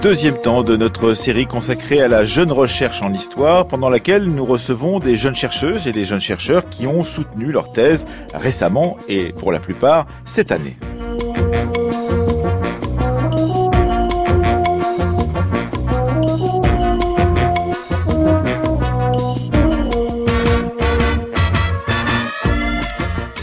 deuxième temps de notre série consacrée à la jeune recherche en histoire, pendant laquelle nous recevons des jeunes chercheuses et des jeunes chercheurs qui ont soutenu leur thèse récemment et pour la plupart cette année.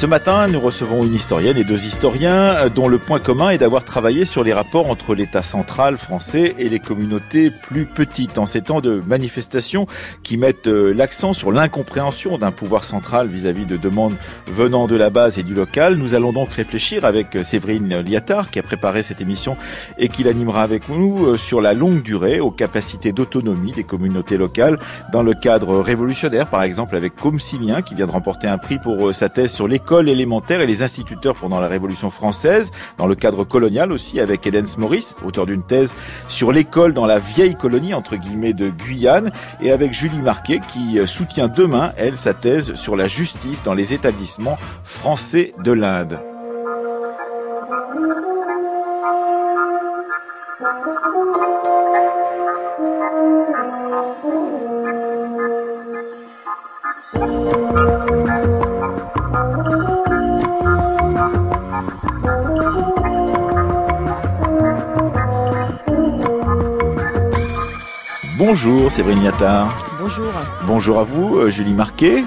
Ce matin, nous recevons une historienne et deux historiens dont le point commun est d'avoir travaillé sur les rapports entre l'État central français et les communautés plus petites en ces temps de manifestations qui mettent euh, l'accent sur l'incompréhension d'un pouvoir central vis-à-vis de demandes venant de la base et du local. Nous allons donc réfléchir avec Séverine Liattard qui a préparé cette émission et qui l'animera avec nous euh, sur la longue durée aux capacités d'autonomie des communautés locales dans le cadre révolutionnaire, par exemple avec Côme Simien qui vient de remporter un prix pour euh, sa thèse sur les l'école élémentaire et les instituteurs pendant la Révolution française, dans le cadre colonial aussi, avec Edens Maurice, auteur d'une thèse sur l'école dans la vieille colonie, entre guillemets, de Guyane, et avec Julie Marquet, qui soutient demain, elle, sa thèse sur la justice dans les établissements français de l'Inde. Bonjour Séverine Yattard. Bonjour. Bonjour à vous euh, Julie Marquet.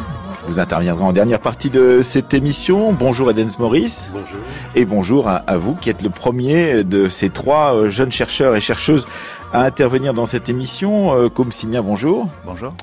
Vous interviendrez en dernière partie de cette émission. Bonjour Edens Maurice. Bonjour. Et bonjour à, vous qui êtes le premier de ces trois euh, jeunes chercheurs et chercheuses à intervenir dans cette émission. Euh, Comme Simien, bonjour. Bonjour.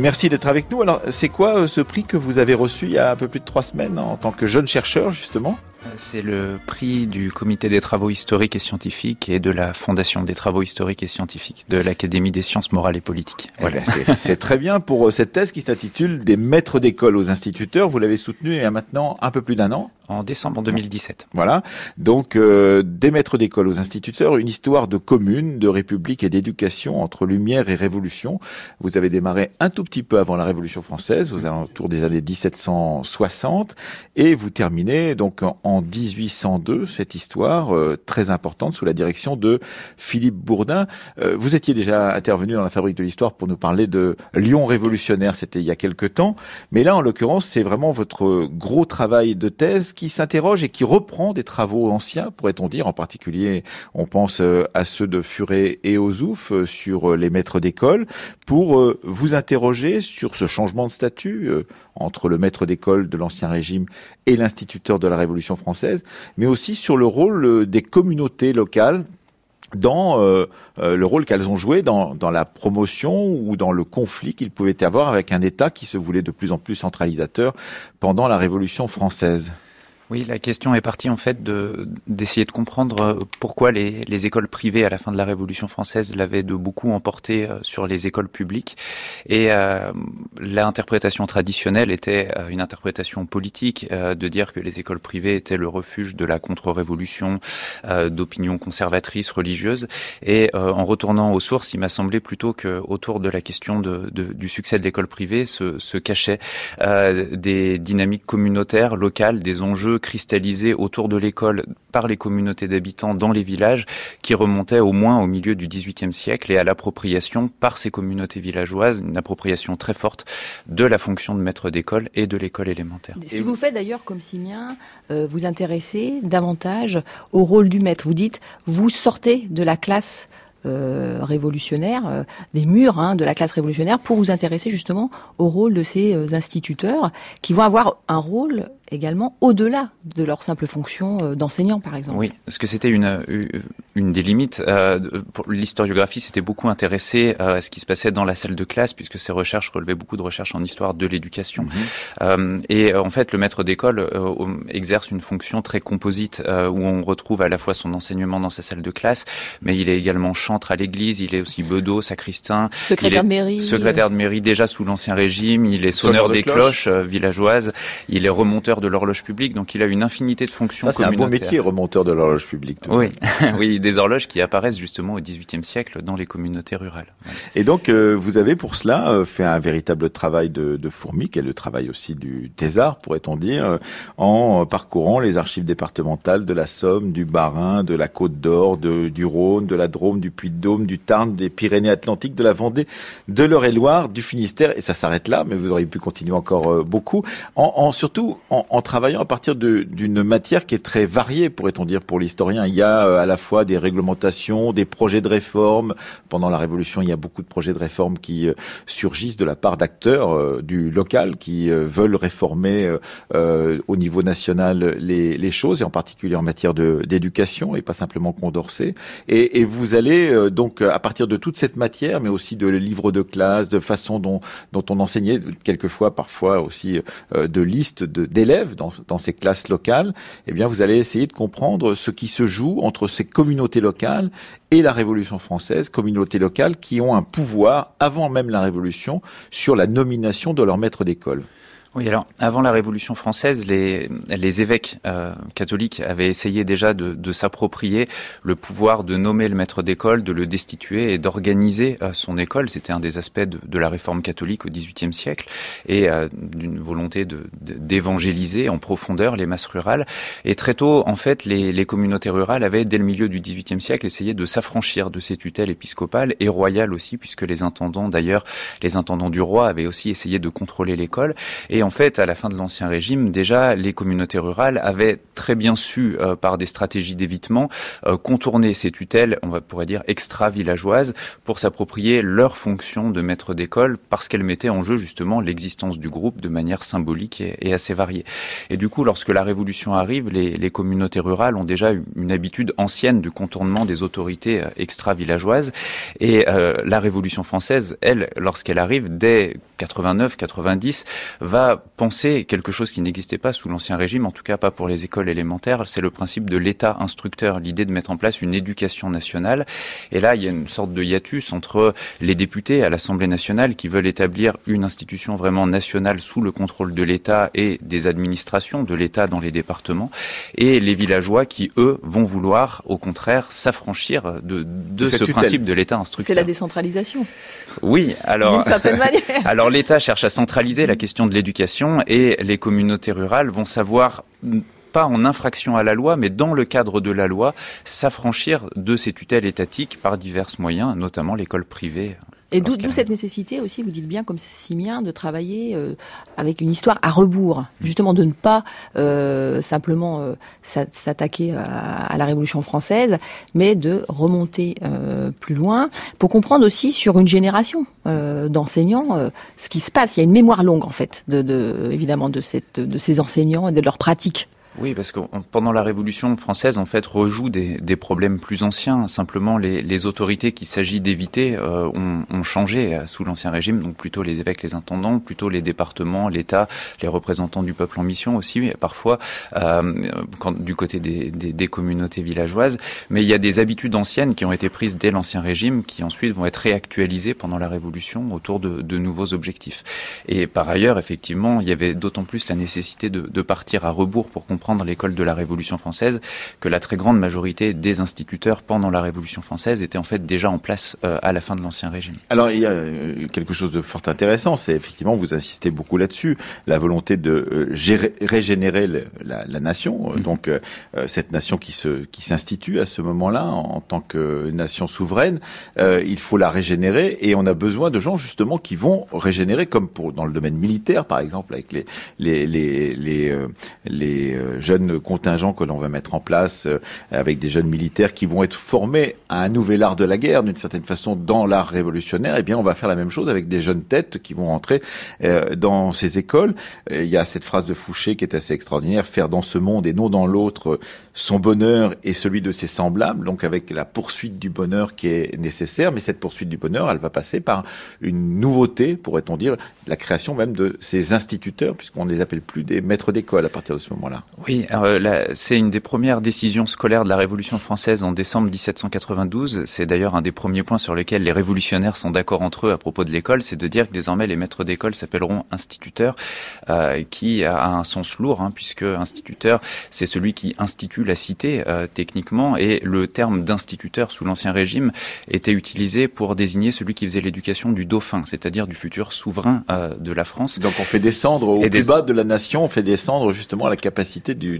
merci d'être avec nous. Alors, c'est quoi ce prix que vous avez reçu il y a un peu plus de trois semaines en tant que jeune chercheur, justement? C'est le prix du Comité des travaux historiques et scientifiques et de la Fondation des travaux historiques et scientifiques de l'Académie des sciences morales et politiques. Eh voilà. c'est très bien pour euh, cette thèse qui s'intitule Des maîtres d'école aux instituteurs. Vous l'avez soutenue il y a maintenant un peu plus d'un an en décembre 2017. Voilà. Donc, euh, des maîtres d'école aux instituteurs, une histoire de commune, de république et d'éducation entre lumière et révolution. Vous avez démarré un tout petit peu avant la Révolution française, aux alentours des années 1760, et vous terminez donc en 1802 cette histoire euh, très importante sous la direction de Philippe Bourdin. Euh, vous étiez déjà intervenu dans la Fabrique de l'Histoire pour nous parler de Lyon révolutionnaire, c'était il y a quelque temps, mais là, en l'occurrence, c'est vraiment votre gros travail de thèse qui s'interroge et qui reprend des travaux anciens, pourrait-on dire. En particulier, on pense euh, à ceux de Furet et Ozouf sur les maîtres d'école, pour vous interroger sur ce changement de statut entre le maître d'école de l'Ancien Régime et l'instituteur de la Révolution française, mais aussi sur le rôle des communautés locales dans le rôle qu'elles ont joué dans, dans, la promotion ou dans le conflit qu'il pouvait y avoir avec un État qui se voulait de plus en plus centralisateur pendant la Révolution française. Oui, la question est partie en fait de d'essayer de comprendre euh, pourquoi les, les, écoles privées à la fin de la Révolution française l'avaient de beaucoup emporté euh, sur les écoles publiques. Et euh, l'interprétation traditionnelle était euh, une interprétation politique, de dire que les écoles privées étaient le refuge de la contre-révolution, d'opinions conservatrices, religieuses. Et en retournant aux sources, il m'a semblé plutôt que autour de la question de, de, du succès de l'école privée se, se cachaient des dynamiques communautaires, locales, des enjeux cristallisé autour de l'école par les communautés d'habitants dans les villages qui remontait au moins au milieu du XVIIIe siècle et à l'appropriation par ces communautés villageoises, une appropriation très forte de la fonction de maître d'école et de l'école élémentaire. Ce qui vous fait d'ailleurs, comme Simien, euh, vous intéresser davantage au rôle du maître. Vous dites, vous sortez de la classe euh, révolutionnaire, euh, des murs hein, de la classe révolutionnaire, pour vous intéresser justement au rôle de ces euh, instituteurs qui vont avoir un rôle également au-delà de leur simple fonction euh, d'enseignant, par exemple. Oui, parce que c'était une, euh, une des limites. Euh, l'historiographie s'était beaucoup intéressée à ce qui se passait dans la salle de classe, puisque ces recherches relevaient beaucoup de recherches en histoire de l'éducation. Mhm. et en fait, le maître d'école exerce une fonction très composite, où on retrouve à la fois son enseignement dans sa salle de classe, mais il est également chantre à l'église, il est aussi bedeau, sacristain. Secrétaire de mairie. Secrétaire de mairie déjà sous l'Ancien Régime, il est sonneur, des cloches, villageoises, il est remonteur de l'horloge publique, donc il a une infinité de fonctions. C'est un beau métier, remonteur de l'horloge publique. Oui, oui, des horloges qui apparaissent justement au XVIIIe siècle dans les communautés rurales. Et donc, euh, vous avez pour cela euh, fait un véritable travail de, de fourmi, qui est le travail aussi du thésard, pourrait-on dire, euh, en parcourant les archives départementales de la Somme, du Bas-Rhin, de la Côte d'Or, du Rhône, de la Drôme, du Puy-de-Dôme, du Tarn, des Pyrénées-Atlantiques, de la Vendée, de l'Eure-et-Loire, du Finistère, et ça s'arrête là, mais vous auriez pu continuer encore beaucoup, en, en surtout en, en, travaillant à partir d'une matière qui est très variée, pourrait-on dire, pour l'historien. Il y a à la fois des réglementations, des projets de réforme. Pendant la Révolution, il y a beaucoup de projets de réforme qui euh, surgissent de la part d'acteurs euh, du local qui euh, veulent réformer au niveau national les, choses, et en particulier en matière d'éducation, et pas simplement Condorcet. Et, vous allez donc, à partir de toute cette matière, mais aussi de livres de classe, de façon dont, dont on enseignait, quelquefois, parfois aussi de listes d'élèves dans, ces classes locales, eh bien, vous allez essayer de comprendre ce qui se joue entre ces communautés locales et la Révolution française, communautés locales qui ont un pouvoir, avant même la Révolution, sur la nomination de leur maître d'école. Oui, alors avant la Révolution française, les, les évêques euh, catholiques avaient essayé déjà de, de s'approprier le pouvoir de nommer le maître d'école, de le destituer et d'organiser euh, son école. C'était un des aspects de, de, la réforme catholique au XVIIIe siècle et euh, d'une volonté d'évangéliser en profondeur les masses rurales. Et très tôt, en fait, les, les communautés rurales avaient, dès le milieu du XVIIIe siècle, essayé de s'affranchir de ces tutelles épiscopales et royales aussi, puisque les intendants, d'ailleurs, les intendants du roi avaient aussi essayé de contrôler l'école. Et en fait, à la fin de l'Ancien Régime, déjà, les communautés rurales avaient très bien su, euh, par des stratégies d'évitement, euh, contourner ces tutelles, on pourrait dire extra-villageoises, pour s'approprier leur fonction de maître d'école, parce qu'elles mettaient en jeu justement l'existence du groupe de manière symbolique et, assez variée. Et du coup, lorsque la Révolution arrive, les, communautés rurales ont déjà une habitude ancienne du contournement des autorités euh, extra-villageoises. Et la Révolution française, elle, lorsqu'elle arrive, dès 89-90, va penser quelque chose qui n'existait pas sous l'Ancien Régime, en tout cas pas pour les écoles élémentaires, c'est le principe de l'État instructeur, l'idée de mettre en place une éducation nationale. Et là, il y a une sorte de hiatus entre les députés à l'Assemblée nationale qui veulent établir une institution vraiment nationale sous le contrôle de l'État et des administrations de l'État dans les départements, et les villageois qui, eux, vont vouloir, au contraire, s'affranchir de, de, ce principe de l'État instructeur. C'est la décentralisation. Oui, alors. D'une certaine manière. alors l'État cherche à centraliser la question de l'éducation et les communautés rurales vont savoir pas en infraction à la loi, mais dans le cadre de la loi, s'affranchir de ces tutelles étatiques par divers moyens, notamment l'école privée. Et d'où cette nécessité aussi, vous dites bien comme Simien, de travailler euh, avec une histoire à rebours, mm. justement de ne pas euh, simplement euh, s'attaquer à, la Révolution française, mais de remonter plus loin pour comprendre aussi sur une génération d'enseignants ce qui se passe. Il y a une mémoire longue en fait, de, de évidemment de, cette, de ces enseignants et de leurs pratiques. Oui, parce que pendant la Révolution française, en fait, rejoue des, des problèmes plus anciens. Simplement, les, les autorités qu'il s'agit d'éviter euh, ont, ont, changé euh, sous l'Ancien Régime, donc plutôt les évêques, les intendants, plutôt les départements, l'État, les représentants du peuple en mission aussi, parfois euh, quand, du côté des, des, des, communautés villageoises. Mais il y a des habitudes anciennes qui ont été prises dès l'Ancien Régime, qui ensuite vont être réactualisées pendant la Révolution autour de, de nouveaux objectifs. Et par ailleurs, effectivement, il y avait d'autant plus la nécessité de, de partir à rebours pour comprendre prendre l'école de la Révolution française que la très grande majorité des instituteurs pendant la Révolution française étaient en fait déjà en place euh, à la fin de l'Ancien Régime. Alors il y a euh, quelque chose de fort intéressant, c'est effectivement, vous insistez beaucoup là-dessus, la volonté de euh, régénérer la, la, nation, mmh. donc cette nation qui se qui s'institue à ce moment-là en, tant que nation souveraine, il faut la régénérer et on a besoin de gens justement qui vont régénérer, comme pour dans le domaine militaire par exemple, avec les les les les, les jeunes contingents que l'on va mettre en place euh, avec des jeunes militaires qui vont être formés à un nouvel art de la guerre d'une certaine façon dans l'art révolutionnaire, eh bien on va faire la même chose avec des jeunes têtes qui vont rentrer euh, dans ces écoles. Euh, il y a cette phrase de Fouché qui est assez extraordinaire, faire dans ce monde et non dans l'autre son bonheur et celui de ses semblables, donc avec la poursuite du bonheur qui est nécessaire, mais cette poursuite du bonheur, elle va passer par une nouveauté, pourrait-on dire, la création même de ces instituteurs, puisqu'on ne les appelle plus des maîtres d'école à partir de ce moment-là. Oui, c'est une des premières décisions scolaires de la Révolution française en décembre 1792. C'est d'ailleurs un des premiers points sur lesquels les révolutionnaires sont d'accord entre eux à propos de l'école, c'est de dire que désormais les maîtres d'école s'appelleront instituteurs, euh, qui a un sens lourd, hein, puisque instituteur, c'est celui qui institue la cité euh, techniquement, et le terme d'instituteur sous l'Ancien Régime était utilisé pour désigner celui qui faisait l'éducation du dauphin, c'est-à-dire du futur souverain euh, de la France. Donc on fait descendre au plus bas de la nation, on fait descendre justement la capacité du,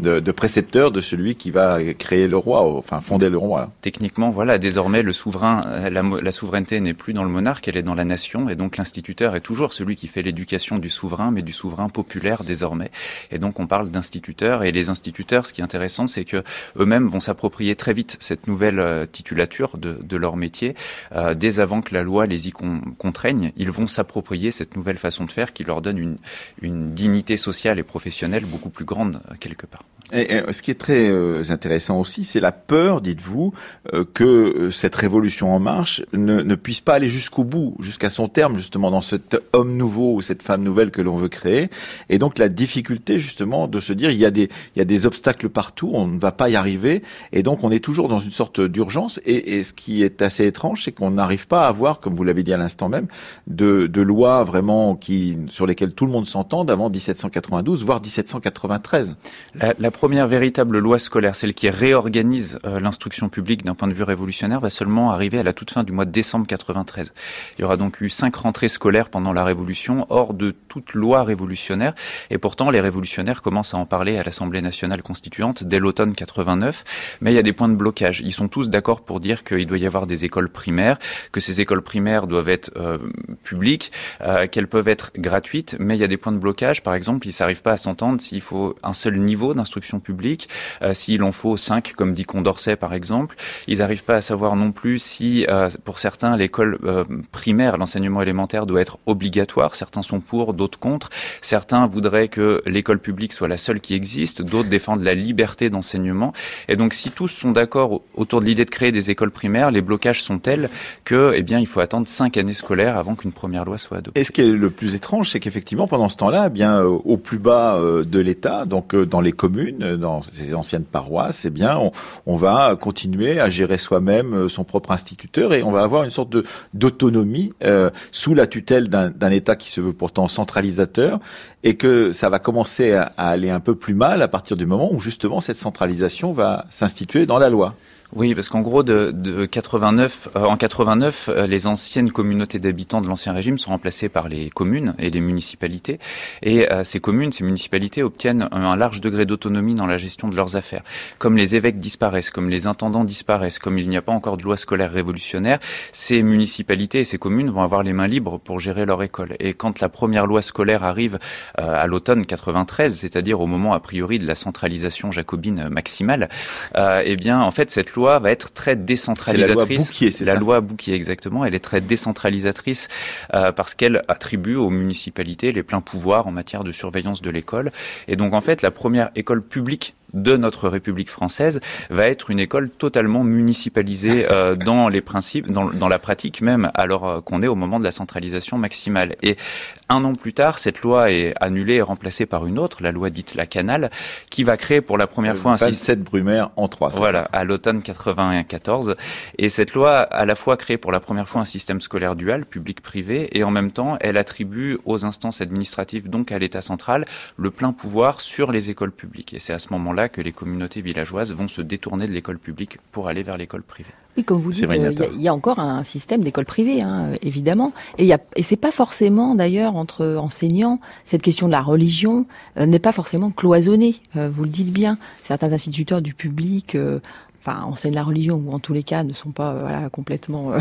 de, précepteur de celui qui va créer le roi, enfin fonder le roi. Techniquement, voilà, désormais le souverain, la, la souveraineté n'est plus dans le monarque, elle est dans la nation, et donc l'instituteur est toujours celui qui fait l'éducation du souverain, mais du souverain populaire désormais. Et donc on parle d'instituteurs, et les instituteurs, ce qui est intéressant, c'est que eux-mêmes vont s'approprier très vite cette nouvelle euh, titulature de, de leur métier, euh, dès avant que la loi les y contraigne, ils vont s'approprier cette nouvelle façon de faire qui leur donne une, une dignité sociale et professionnelle beaucoup plus grande euh, quelque part. Ce qui est très euh, intéressant aussi, c'est la peur, dites-vous, euh, que cette révolution en marche ne, ne puisse pas aller jusqu'au bout, jusqu'à son terme, justement, dans cet homme nouveau ou cette femme nouvelle que l'on veut créer. Et donc la difficulté, justement, de se dire, il y a des, il y a des obstacles partout, on ne va pas y arriver. Et donc on est toujours dans une sorte d'urgence. Et, et, ce qui est assez étrange, c'est qu'on n'arrive pas à avoir, comme vous l'avez dit à l'instant même, de, de lois vraiment qui, sur lesquelles tout le monde s'entende avant 1792, voire 1793. La, la première véritable loi scolaire, celle qui réorganise euh, l'instruction publique d'un point de vue révolutionnaire, va seulement arriver à la toute fin du mois de décembre 93. Il y aura donc eu cinq rentrées scolaires pendant la Révolution, hors de toute loi révolutionnaire. Et pourtant, les révolutionnaires commencent à en parler à l'Assemblée nationale constituante dès l'automne 89. Mais il y a des points de blocage. Ils sont tous d'accord pour dire qu'il doit y avoir des écoles primaires, que ces écoles primaires doivent être euh, publiques, euh, qu'elles peuvent être gratuites. Mais il y a des points de blocage. Par exemple, ils s'arrivent pas à s'entendre s'il faut un seul niveau d'instruction publique, euh, s'il en faut cinq, comme dit Condorcet par exemple. Ils n'arrivent pas à savoir non plus si, euh, pour certains, l'école euh, primaire, l'enseignement élémentaire doit être obligatoire. Certains sont pour, d'autres contre. Certains voudraient que l'école publique soit la seule qui existe, d'autres défendent la liberté d'enseignement. Et donc, si tous sont d'accord autour de l'idée de créer des écoles primaires, les blocages sont tels que, eh bien, il faut attendre cinq années scolaires avant qu'une première loi soit adoptée. Et ce qui est le plus étrange, c'est qu'effectivement, pendant ce temps-là, eh bien, au plus bas de l'État, donc dans les communes, dans ces anciennes paroisses, eh bien, on, va continuer à gérer soi-même euh, son propre instituteur et on va avoir une sorte d'autonomie euh, sous la tutelle d'un État qui se veut pourtant centralisateur et que ça va commencer à aller un peu plus mal à partir du moment où justement cette centralisation va s'instituer dans la loi. Oui, parce qu'en gros, de, de 89, euh, en 89, euh, les anciennes communautés d'habitants de l'ancien régime sont remplacées par les communes et les municipalités. Et euh, ces communes, ces municipalités obtiennent un, large degré d'autonomie dans la gestion de leurs affaires. Comme les évêques disparaissent, comme les intendants disparaissent, comme il n'y a pas encore de loi scolaire révolutionnaire, ces municipalités et ces communes vont avoir les mains libres pour gérer leur école. Et quand la première loi scolaire arrive à l'automne 93, c'est-à-dire au moment a priori de la centralisation jacobine maximale, eh bien, en fait, cette loi loi va être très décentralisatrice. La loi Bouquier, c'est La loi Bouquier, exactement. Elle est très décentralisatrice euh, parce qu'elle attribue aux municipalités les pleins pouvoirs en matière de surveillance de l'école. Et donc, en fait, la première école publique de notre République française va être une école totalement municipalisée euh, dans les principes, dans, dans, la pratique même, alors euh, qu'on est au moment de la centralisation maximale. Et un an plus tard, cette loi est annulée et remplacée par une autre, la loi dite la Canale, qui va créer pour la première fois un système Brumaire en trois. Voilà, à l'automne 94. Et cette loi, à la fois crée pour la première fois un système scolaire dual, public-privé, et en même temps, elle attribue aux instances administratives, donc à l'État central, le plein pouvoir sur les écoles publiques. Et c'est à ce moment-là que les communautés villageoises vont se détourner de l'école publique pour aller vers l'école privée. Oui, comme vous dites, euh, il y, a encore un système d'école privée, hein, évidemment. Et, y a, et c'est pas forcément, d'ailleurs, entre enseignants, cette question de la religion euh, n'est pas forcément cloisonnée. Euh, vous le dites bien. Certains instituteurs du public enfin enseignent la religion ou en tous les cas ne sont pas voilà complètement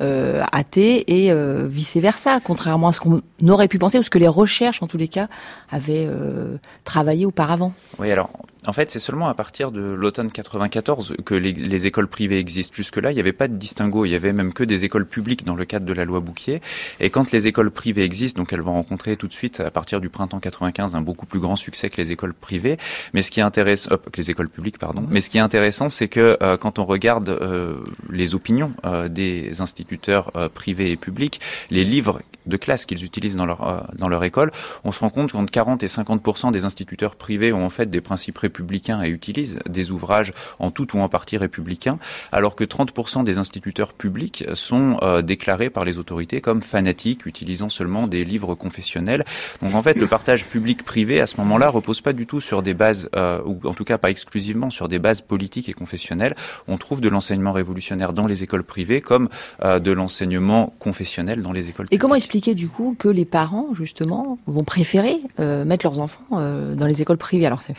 athées et vice versa contrairement à ce qu'on aurait pu penser ou ce que les recherches en tous les cas avaient travaillé auparavant. Oui alors en fait, c'est seulement à partir de l'automne 94 que les, écoles privées existent. Jusque-là, il n'y avait pas de distinguo. Il y avait même que des écoles publiques dans le cadre de la loi Bouquier. Et quand les écoles privées existent, donc elles vont rencontrer tout de suite, à partir du printemps 95, un beaucoup plus grand succès que les écoles privées. Mais ce qui est intéressant, que les écoles publiques, pardon. Mais ce qui est intéressant, c'est que quand on regarde les opinions des instituteurs privés et publics, les livres de classe qu'ils utilisent dans leur dans leur école, on se rend compte qu'entre 40 et 50 des instituteurs privés ont en fait des principes républicains et utilisent des ouvrages en tout ou en partie républicains, alors que 30 des instituteurs publics sont déclarés par les autorités comme fanatiques, utilisant seulement des livres confessionnels. Donc en fait, le partage public-privé à ce moment-là repose pas du tout sur des bases, euh, ou en tout cas pas exclusivement sur des bases politiques et On trouve de l'enseignement révolutionnaire dans les écoles privées comme euh, de l'enseignement confessionnel dans les écoles. Et comment expliquer du coup que les parents justement vont préférer euh, mettre leurs enfants dans les écoles privées? Alors c'est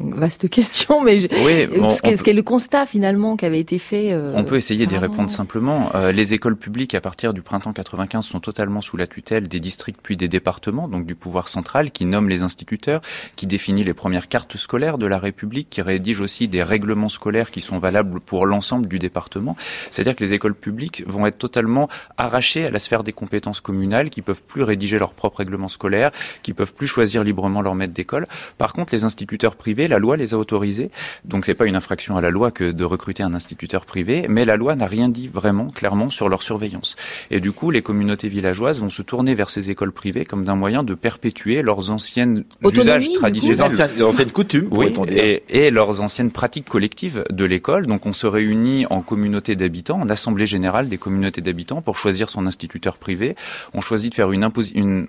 vaste question, mais je... oui, ce qu'est le constat finalement qui avait été fait euh, On peut essayer d'y répondre simplement. Euh, les écoles publiques à partir du printemps 95 sont totalement sous la tutelle des districts puis des départements, donc du pouvoir central qui nomme les instituteurs, qui définit les premières cartes scolaires de la République, qui rédige aussi des règlements scolaires qui sont valables pour l'ensemble du département. C'est-à-dire que les écoles publiques vont être totalement arrachées à la sphère des compétences communales, qui peuvent plus rédiger leurs propres règlements scolaires, qui peuvent plus choisir librement leur maître d'école. Par contre, les instituteurs privés la loi les a autorisés. Donc c'est pas une infraction à la loi que de recruter un instituteur privé, mais la loi n'a rien dit vraiment clairement sur leur surveillance. Et du coup, les communautés villageoises vont se tourner vers ces écoles privées comme d'un moyen de perpétuer leurs anciennes usages traditionnels, leurs anciennes coutumes, oui, et, et, leurs anciennes pratiques collectives de l'école. Donc on se réunit en communauté d'habitants, en assemblée générale des communautés d'habitants pour choisir son instituteur privé. On choisit de faire une, une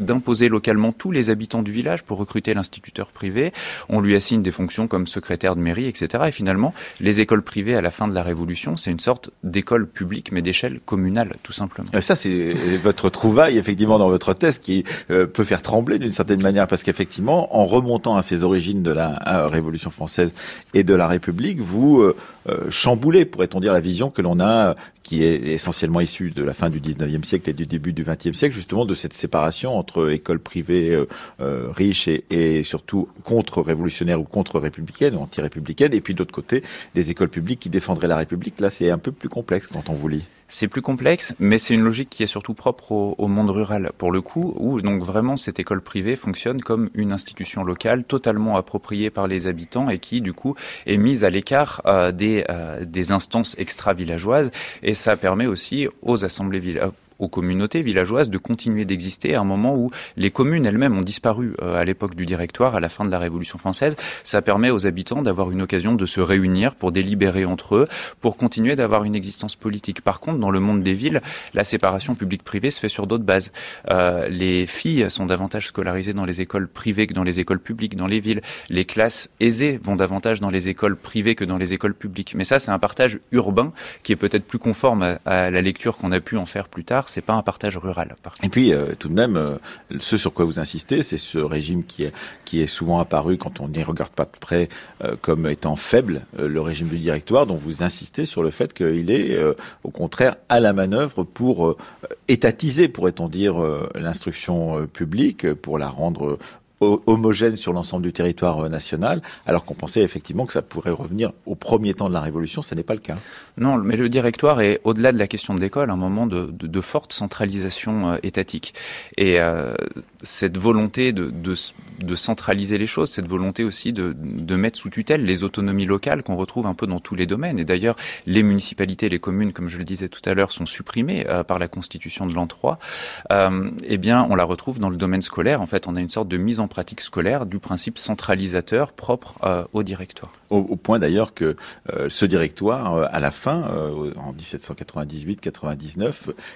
d'imposer localement tous les habitants du village pour recruter l'instituteur privé. On lui assigne des fonctions comme secrétaire de mairie, etc. Et finalement, les écoles privées à la fin de la Révolution, c'est une sorte d'école publique, mais d'échelle communale, tout simplement. Ça, c'est votre trouvaille, effectivement, dans votre thèse, qui euh, peut faire trembler d'une certaine manière, parce qu'effectivement, en remontant à ces origines de la Révolution française et de la République, vous euh, euh, chamboulez, pourrait-on dire, la vision que l'on a, qui est essentiellement issue de la fin du 19e siècle et du début du 20e siècle, justement de cette séparation entre écoles privées riches et, et surtout contre-révolutionnaires ou contre-républicaine ou anti-républicaine, et puis d'autre côté, des écoles publiques qui défendraient la République. Là, c'est un peu plus complexe quand on vous lit. C'est plus complexe, mais c'est une logique qui est surtout propre au, monde rural, pour le coup, où donc vraiment cette école privée fonctionne comme une institution locale totalement appropriée par les habitants et qui du coup est mise à l'écart euh, des, euh, des instances extra-villageoises. Et ça permet aussi aux assemblées aux communautés villageoises de continuer d'exister à un moment où les communes elles-mêmes ont disparu euh, à l'époque du directoire, à la fin de la Révolution française. Ça permet aux habitants d'avoir une occasion de se réunir pour délibérer entre eux, pour continuer d'avoir une existence politique. Par contre, dans le monde des villes, la séparation publique-privée se fait sur d'autres bases. Euh, les filles sont davantage scolarisées dans les écoles privées que dans les écoles publiques dans les villes. Les classes aisées vont davantage dans les écoles privées que dans les écoles publiques. Mais ça, c'est un partage urbain qui est peut-être plus conforme à la lecture qu'on a pu en faire plus tard c'est pas un partage rural. Et puis, euh, tout de même, euh, ce sur quoi vous insistez, c'est ce régime qui est, qui est souvent apparu, quand on n'y regarde pas de près, euh, comme étant faible, le régime du directoire, dont vous insistez sur le fait qu'il est, au contraire, à la manœuvre pour étatiser, pourrait-on dire, l'instruction publique, pour la rendre homogène sur l'ensemble du territoire euh, national, alors qu'on pensait effectivement que ça pourrait revenir au premier temps de la Révolution. Ce n'est pas le cas. Non, mais le directoire est au-delà de la question de l'école, un moment de, forte centralisation euh, étatique. Et euh, cette volonté de, centraliser les choses, cette volonté aussi de, mettre sous tutelle les autonomies locales qu'on retrouve un peu dans tous les domaines. Et d'ailleurs, les municipalités, les communes, comme je le disais tout à l'heure, sont supprimées par la constitution de l'an 3. eh bien, on la retrouve dans le domaine scolaire. En fait, on a une sorte de mise en pratique scolaire du principe centralisateur propre euh, au directoire. Au, point d'ailleurs que euh, ce directoire, euh, à la fin, en 1798-99,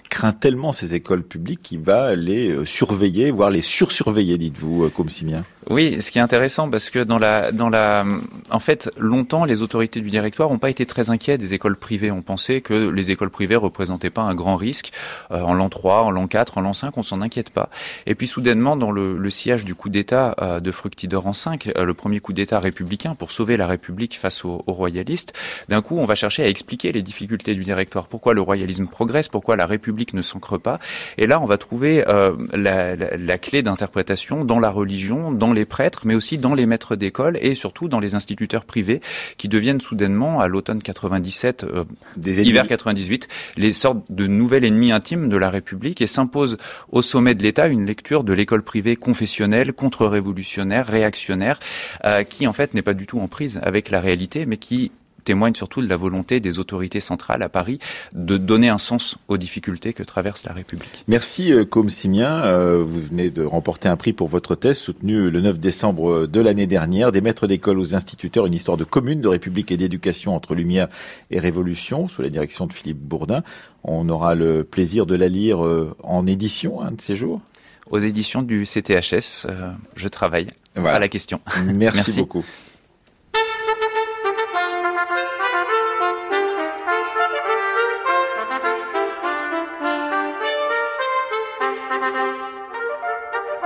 craint tellement ces écoles publiques qu'il va les surveiller, voire les sursurveiller, dites-vous, comme Simien. Oui, ce qui est intéressant parce que dans la, dans la, en fait, longtemps, les autorités du directoire n'ont pas été très inquiets des écoles privées. On pensait que les écoles privées représentaient pas un grand risque. en l'an 3, en l'an 4, en l'an 5, on s'en inquiète pas. Et puis soudainement, dans le, sillage du coup d'État, euh, de Fructidor en 5, euh, le premier coup d'État républicain pour sauver la République face aux, royalistes, d'un coup on va chercher à expliquer les difficultés du directoire, pourquoi le royalisme progresse, pourquoi la République ne s'ancre pas? Et là on va trouver euh, la, clé d'interprétation dans la religion, dans les prêtres, mais aussi dans les maîtres d'école et surtout dans les instituteurs privés qui deviennent soudainement à l'automne 97, Des hiver 98, les sortes de nouvel ennemi intime de la République et s'impose au sommet de l'État une lecture de l'école privée confessionnelle, contre-révolutionnaire, réactionnaire, euh, qui en fait n'est pas du tout en prise avec la réalité, mais qui témoigne surtout de la volonté des autorités centrales à Paris de donner un sens aux difficultés que traverse la République. Merci Com Simien. Vous venez de remporter un prix pour votre thèse soutenue le 9 décembre de l'année dernière. Des maîtres d'école aux instituteurs, une histoire de commune, de république et d'éducation entre lumière et révolution, sous la direction de Philippe Bourdin. On aura le plaisir de la lire euh, en édition un de ces jours. Aux éditions du CTHS, euh, je travaille à la question. Merci, beaucoup.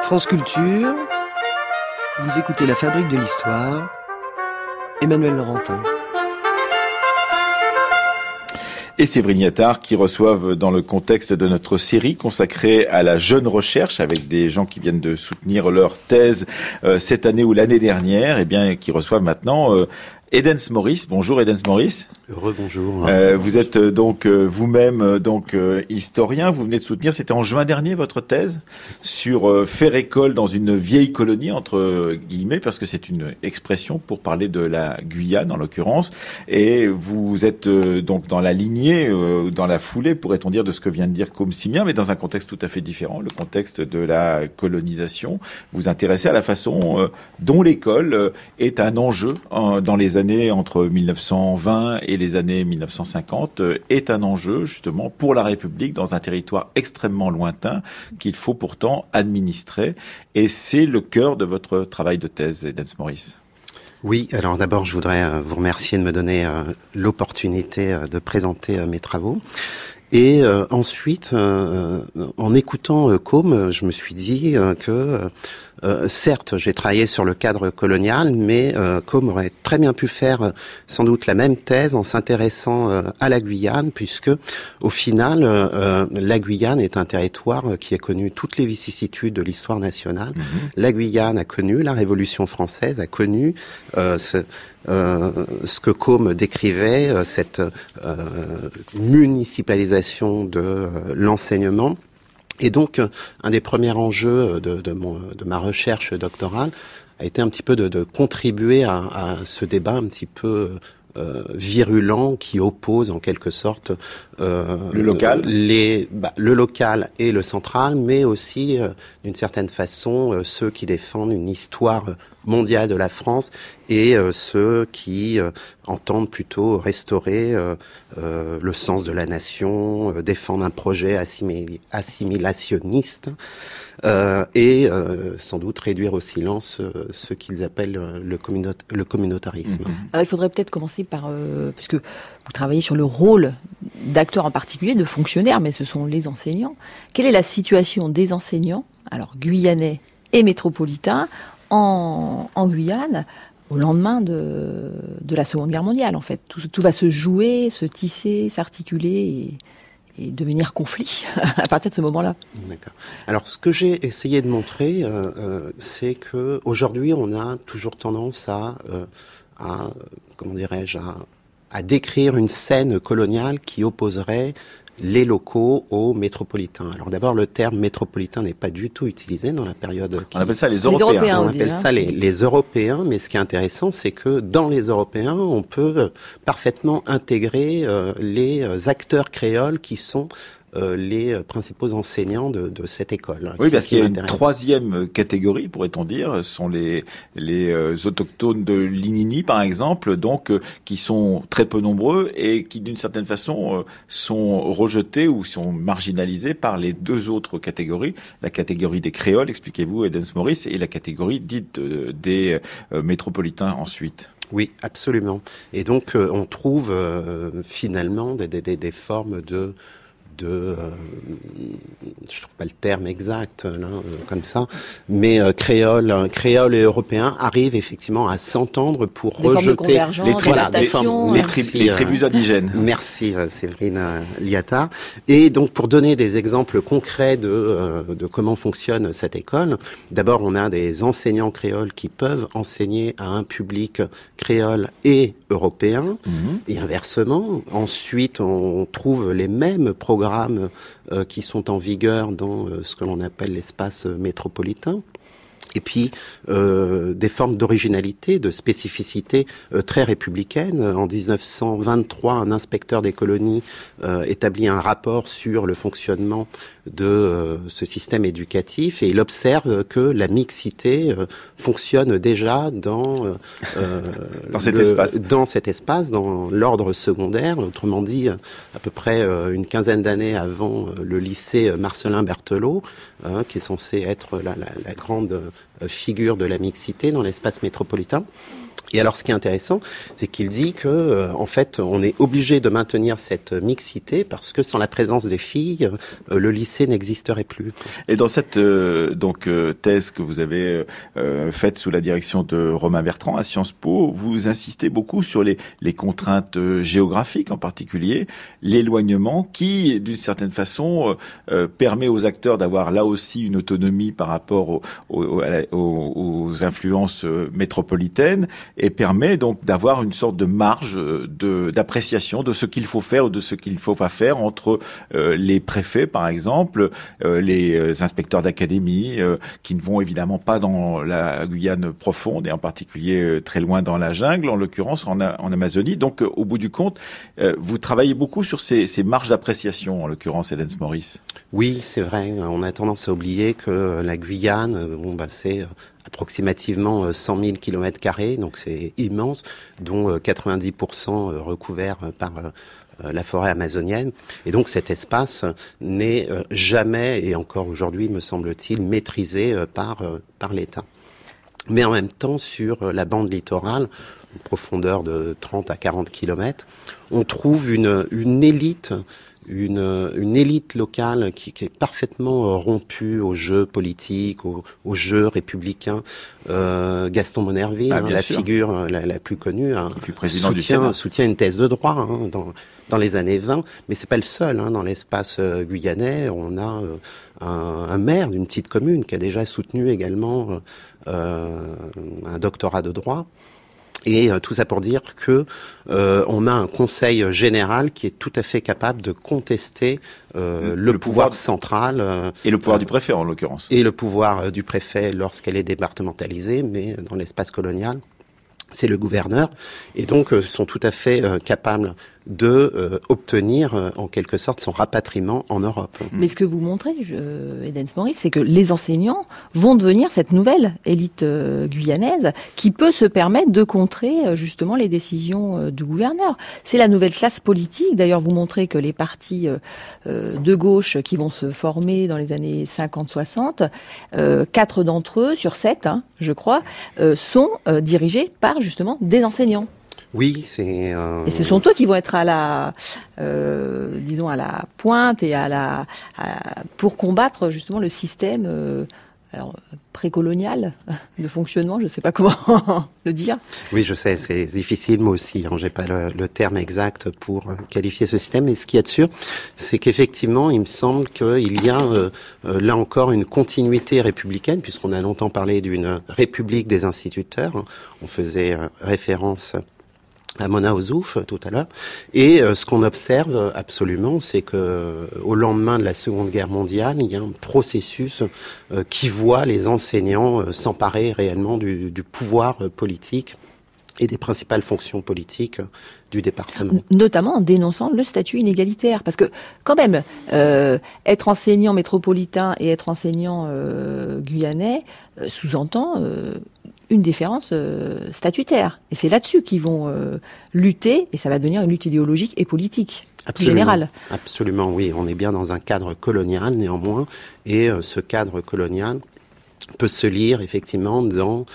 France Culture, vous écoutez La Fabrique de l'Histoire, Emmanuel Laurentin. Et Séverine Yattard qui reçoivent dans le contexte de notre série consacrée à la jeune recherche avec des gens qui viennent de soutenir leur thèse euh, cette année ou l'année dernière, et eh bien qui reçoivent maintenant euh, Edens Maurice. Bonjour Edens Maurice. Rebonjour. Euh, vous êtes euh, donc euh, vous-même euh, donc historien. Vous venez de soutenir, c'était en juin dernier votre thèse sur faire école dans une vieille colonie entre guillemets parce que c'est une expression pour parler de la Guyane en l'occurrence. Et vous êtes donc dans la lignée, dans la foulée, pourrait-on dire, de ce que vient de dire Simien, mais dans un contexte tout à fait différent, le contexte de la colonisation. Vous intéressez à la façon dont l'école est un enjeu dans les années entre 1920 et les années 1950 euh, est un enjeu justement pour la République dans un territoire extrêmement lointain qu'il faut pourtant administrer. Et c'est le cœur de votre travail de thèse, Edens Maurice. Oui, alors d'abord, je voudrais euh, vous remercier de me donner euh, l'opportunité de présenter mes travaux. Et ensuite, en écoutant Com, je me suis dit que euh, certes, j'ai travaillé sur le cadre colonial, mais euh, Com aurait très bien pu faire euh, sans doute la même thèse en s'intéressant euh, à la Guyane, puisque au final, la Guyane est un territoire qui a connu toutes les vicissitudes de l'histoire nationale. Mhm. La Guyane a connu la Révolution française, a connu ce, ce que Com décrivait, cette municipalisation de l'enseignement. Et donc, un des premiers enjeux de, de, ma recherche doctorale a été un petit peu de, contribuer à, à, ce débat un petit peu euh, virulent qui oppose en quelque sorte euh, le local, les, bah, le local et le central, mais aussi euh, d'une certaine façon euh, ceux qui défendent une histoire mondiale de la France et euh, ceux qui entendent plutôt restaurer le sens de la nation, défendre un projet assimilationniste. Euh, et euh, sans doute réduire au silence euh, ce qu'ils appellent le, communautarisme. Mhm. Alors il faudrait peut-être commencer par, puisque vous travaillez sur le rôle d'acteurs en particulier, de fonctionnaires, mais ce sont les enseignants. Quelle est la situation des enseignants, alors guyanais et métropolitains, en, Guyane au lendemain de, de, la Seconde Guerre mondiale, en fait? Tout, tout va se jouer, se tisser, s'articuler. Et et devenir conflit à partir de ce moment-là. D'accord. Alors, ce que j'ai essayé de montrer, euh, euh, c'est que aujourd'hui, on a toujours tendance à, euh, à comment dirais-je, à, à décrire une scène coloniale qui opposerait les locaux aux métropolitains. Alors d'abord, le terme métropolitain n'est pas du tout utilisé dans la période. Qui... On appelle ça les Européens. on, appelle ça les, les, Européens, mais ce qui est intéressant, c'est que dans les Européens, on peut parfaitement intégrer euh, les acteurs créoles qui sont euh, les euh, principaux enseignants de, de cette école. Hein, oui, parce qu'il y a une troisième catégorie, pourrait-on dire, ce sont les, les euh, autochtones de l'Inini, par exemple, donc qui sont très peu nombreux et qui, d'une certaine façon, sont rejetés ou sont marginalisés par les deux autres catégories, la catégorie des créoles, expliquez-vous, Edens Maurice, et la catégorie dite des métropolitains ensuite. Oui, absolument. Et donc, on trouve finalement des, des, des formes de de, euh, je trouve pas le terme exact là, euh, comme ça, mais euh, créole, créole et européen arrivent effectivement à s'entendre pour rejeter les, voilà, les, les, tribus indigènes. Merci Séverine Liata. Et donc pour donner des exemples concrets de, de comment fonctionne cette école, d'abord on a des enseignants créoles qui peuvent enseigner à un public créole et européen, mhm. et inversement. Ensuite on trouve les mêmes programmes euh, qui sont en vigueur dans euh, ce que l'on appelle l'espace métropolitain. Et puis euh, des formes d'originalité, de spécificité euh, très républicaine. En 1923, un inspecteur des colonies euh, établit un rapport sur le fonctionnement de euh, ce système éducatif et il observe que la mixité fonctionne déjà dans dans cet espace, dans cet espace, dans l'ordre secondaire. Autrement dit, à peu près une quinzaine d'années avant le lycée Marcelin Berthelot, hein, qui est censé être la, la, la grande euh, figure de la mixité dans l'espace métropolitain. Et alors, ce qui est intéressant, c'est qu'il dit que, euh, en fait, on est obligé de maintenir cette mixité parce que sans la présence des filles, euh, le lycée n'existerait plus. Et dans cette euh, donc thèse que vous avez faite sous la direction de Romain Bertrand à Sciences Po, vous insistez beaucoup sur les, les contraintes géographiques, en particulier l'éloignement, qui, d'une certaine façon, permet aux acteurs d'avoir là aussi une autonomie par rapport aux, aux, aux influences métropolitaines permet donc d'avoir une sorte de marge de d'appréciation de ce qu'il faut faire ou de ce qu'il ne faut pas faire entre euh, les préfets, par exemple, euh, les euh, inspecteurs d'académie, qui ne vont évidemment pas dans la Guyane profonde et en particulier très loin dans la jungle, en l'occurrence en, en, Amazonie. Donc, au bout du compte, vous travaillez beaucoup sur ces, ces marges d'appréciation, en l'occurrence, Edens Morris. Oui, c'est vrai. On a tendance à oublier que la Guyane, bon, bah, c'est approximativement 100 000 km carrés, donc c'est immense, dont 90% euh, euh, recouverts euh, par la forêt amazonienne. Et donc cet espace n'est jamais, et encore aujourd'hui me semble-t-il, maîtrisé par, par l'État. Mais en même temps, sur la bande littorale, profondeur de 30 à 40 km, on trouve une, une élite une, une élite locale qui, qui, est parfaitement euh, rompue au jeu politique, au, au jeu républicain. Euh, Gaston Monerville, ah, hein, la figure euh, la, la, plus connue, hein, soutient, soutient une thèse de droit hein, dans, dans les années 20, mais c'est pas le seul. Hein, dans l'espace euh, guyanais, on a un, un, maire d'une petite commune qui a déjà soutenu également un doctorat de droit. Et euh, tout ça pour dire que euh, on a un conseil général qui est tout à fait capable de contester euh, le, pouvoir, central et le pouvoir du préfet en l'occurrence. et le pouvoir du préfet lorsqu'elle est départementalisée, mais dans l'espace colonial c'est le gouverneur, et donc sont tout à fait capables de euh, obtenir euh, en quelque sorte son rapatriement en Europe. Mais ce que vous montrez, euh, Edens Maurice, c'est que les enseignants vont devenir cette nouvelle élite euh, guyanaise qui peut se permettre de contrer justement les décisions du gouverneur. C'est la nouvelle classe politique. D'ailleurs, vous montrez que les partis de gauche qui vont se former dans les années 50-60, quatre d'entre eux sur sept, hein, je crois, sont dirigés par justement des enseignants. Oui, c'est. Euh... Et ce sont eux qui vont être à la, euh, disons à la pointe et à la à, pour combattre justement le système. Euh, alors, précolonial de fonctionnement, je ne sais pas comment le dire. Oui, je sais, c'est difficile, moi aussi. Hein, J'ai pas le, le, terme exact pour euh, qualifier ce système. Mais ce qui est sûr, c'est qu'effectivement, il me semble qu'il y a euh, là encore une continuité républicaine, puisqu'on a longtemps parlé d'une république des instituteurs. Hein. On faisait référence à Mona Ozouf tout à l'heure. Et euh, ce qu'on observe absolument, c'est que euh, au lendemain de la Seconde Guerre mondiale, il y a un processus euh, qui voit les enseignants s'emparer réellement du, du, pouvoir politique et des principales fonctions politiques du département. Notamment en dénonçant le statut inégalitaire. Parce que quand même, euh, être enseignant métropolitain et être enseignant euh, guyanais euh, sous-entend une différence euh, statutaire. Et c'est là-dessus qu'ils vont euh, lutter, et ça va devenir une lutte idéologique et politique. Absolument, générale. Absolument, oui. On est bien dans un cadre colonial, néanmoins, et euh, ce cadre colonial peut se lire effectivement dans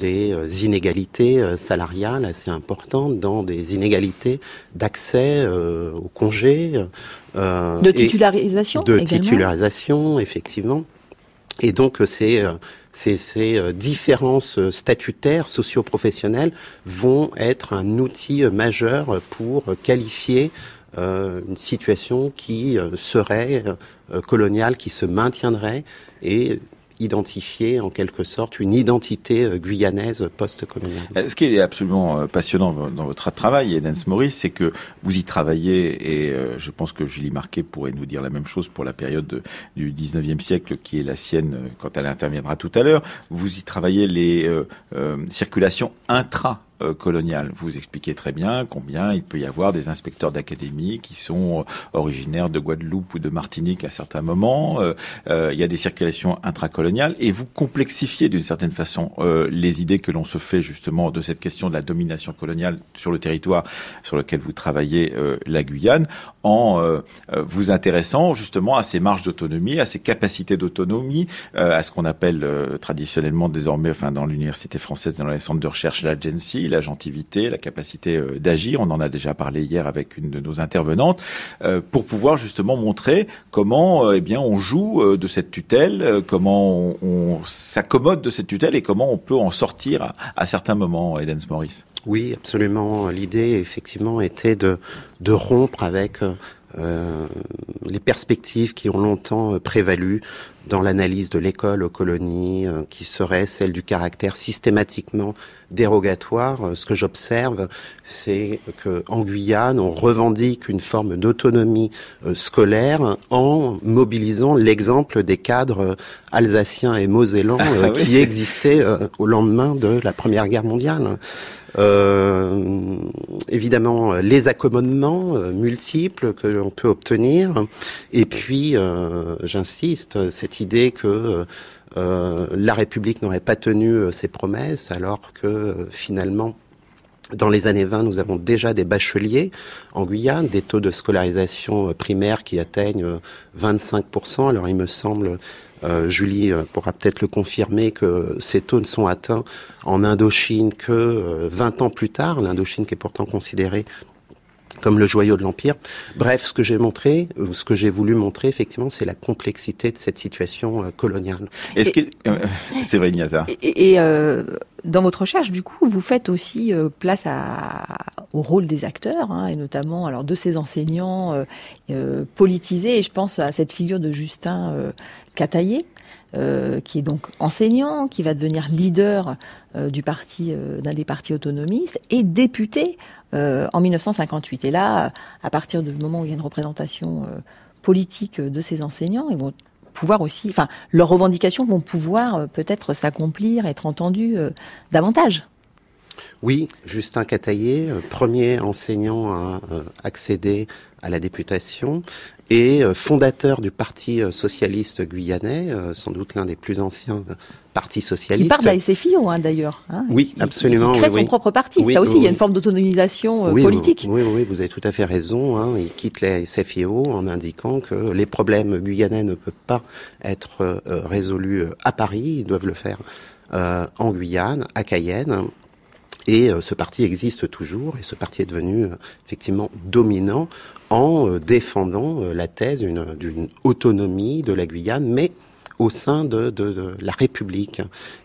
des inégalités salariales assez importantes, dans des inégalités d'accès aux congés. de titularisation De titularisation, effectivement. Et donc c'est ces, ces euh, différences euh, statutaires, socio-professionnelles vont être un outil euh, majeur pour qualifier euh, une situation qui serait euh, coloniale, qui se maintiendrait et identifier en quelque sorte une identité guyanaise post-coloniale. Ce qui est absolument passionnant dans votre travail, Edens Maurice, c'est que vous y travaillez et je pense que Julie Marquet pourrait nous dire la même chose pour la période du 19e siècle qui est la sienne quand elle interviendra tout à l'heure. Vous y travaillez les circulations intra euh, coloniale. Vous expliquez très bien combien il peut y avoir des inspecteurs d'académie qui sont euh, originaires de Guadeloupe ou de Martinique à certains moments. Euh, il y a des circulations intracoloniales et vous complexifiez d'une certaine façon les idées que l'on se fait justement de cette question de la domination coloniale sur le territoire sur lequel vous travaillez, la Guyane, en vous intéressant justement à ces marges d'autonomie, à ces capacités d'autonomie, à ce qu'on appelle traditionnellement désormais, enfin dans l'université française, dans les centres de recherche, l'agency, l'agentivité, la capacité euh, d'agir. On en a déjà parlé hier avec une de nos intervenantes euh, pour pouvoir justement montrer comment euh, eh bien on joue de cette tutelle, comment on, s'accommode de cette tutelle et comment on peut en sortir à, certains moments, Edens Morris. Oui, absolument. L'idée, effectivement, était de, de rompre avec les perspectives qui ont longtemps prévalu dans l'analyse de l'école aux colonies, euh, qui serait celle du caractère systématiquement dérogatoire. Euh, ce que j'observe, c'est que en Guyane, on revendique une forme d'autonomie scolaire en mobilisant l'exemple des cadres alsaciens et mosellans ah qui existaient au lendemain de la Première Guerre mondiale. Euh, évidemment, les accommodements euh, multiples que l'on peut obtenir. Et puis, euh, j'insiste, cette que la République n'aurait pas tenu ses promesses, alors que finalement, dans les années 20, nous avons déjà des bacheliers en Guyane, des taux de scolarisation primaire qui atteignent 25%. Alors il me semble euh, Julie euh, pourra peut-être le confirmer que ces taux ne sont atteints en Indochine que 20 euh, ans plus tard, l'Indochine qui est pourtant considérée comme le joyau de l'Empire. Bref, ce que j'ai montré, ce que j'ai voulu montrer, effectivement, c'est la complexité de cette situation coloniale. Est-ce que c'est vrai, Ignata Et, dans votre recherche, du coup, vous faites aussi place à, au rôle des acteurs, hein, et notamment alors de ces enseignants politisés. Et je pense à cette figure de Justin Cataillé, euh, qui est donc enseignant, qui va devenir leader euh, du parti, euh, d'un des partis autonomistes, et député en 1958. Et là, à partir du moment où il y a une représentation politique de ces enseignants, ils vont pouvoir aussi, enfin, leurs revendications vont pouvoir peut-être s'accomplir, être entendues davantage. Oui, Justin Cataillé, premier enseignant à accéder à la députation, et euh, fondateur du Parti euh, socialiste guyanais, euh, sans doute l'un des plus anciens partis socialistes. Qui part de la SFIO, hein, d'ailleurs. Hein, oui, absolument. Il, crée son propre parti. Ça aussi, il y a une forme d'autonomisation politique. Oui, oui, vous avez tout à fait raison. Hein. Il quitte la SFIO en indiquant que les problèmes guyanais ne peuvent pas être résolus à Paris, ils doivent le faire en Guyane, à Cayenne. Et ce parti existe toujours, et ce parti est devenu effectivement dominant en euh, défendant euh, la thèse d'une autonomie de la Guyane, mais au sein de, de, la République.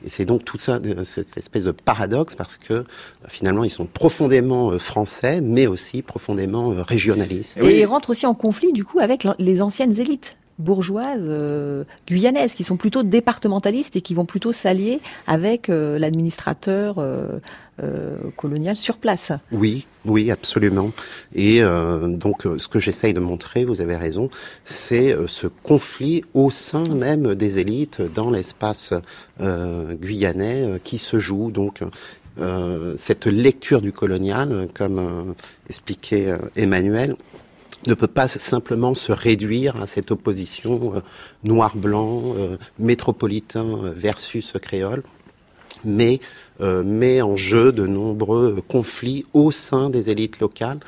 Et c'est donc tout ça, euh, cette espèce de paradoxe, parce que finalement, ils sont profondément français, mais aussi profondément régionalistes. Et ils rentrent aussi en conflit, du coup, avec les anciennes élites bourgeoises guyanaises qui sont plutôt départementalistes et qui vont plutôt s'allier avec l'administrateur euh, coloniale sur place. Oui, oui, absolument. Et euh, donc, euh, ce que j'essaye de montrer, vous avez raison, c'est ce conflit au sein même des élites dans l'espace guyanais qui se joue. Donc, cette lecture du colonial, comme expliquait Emmanuel, ne peut pas simplement se réduire à cette opposition noir-blanc, métropolitain versus créole mais euh, met en jeu de nombreux conflits au sein des élites locales.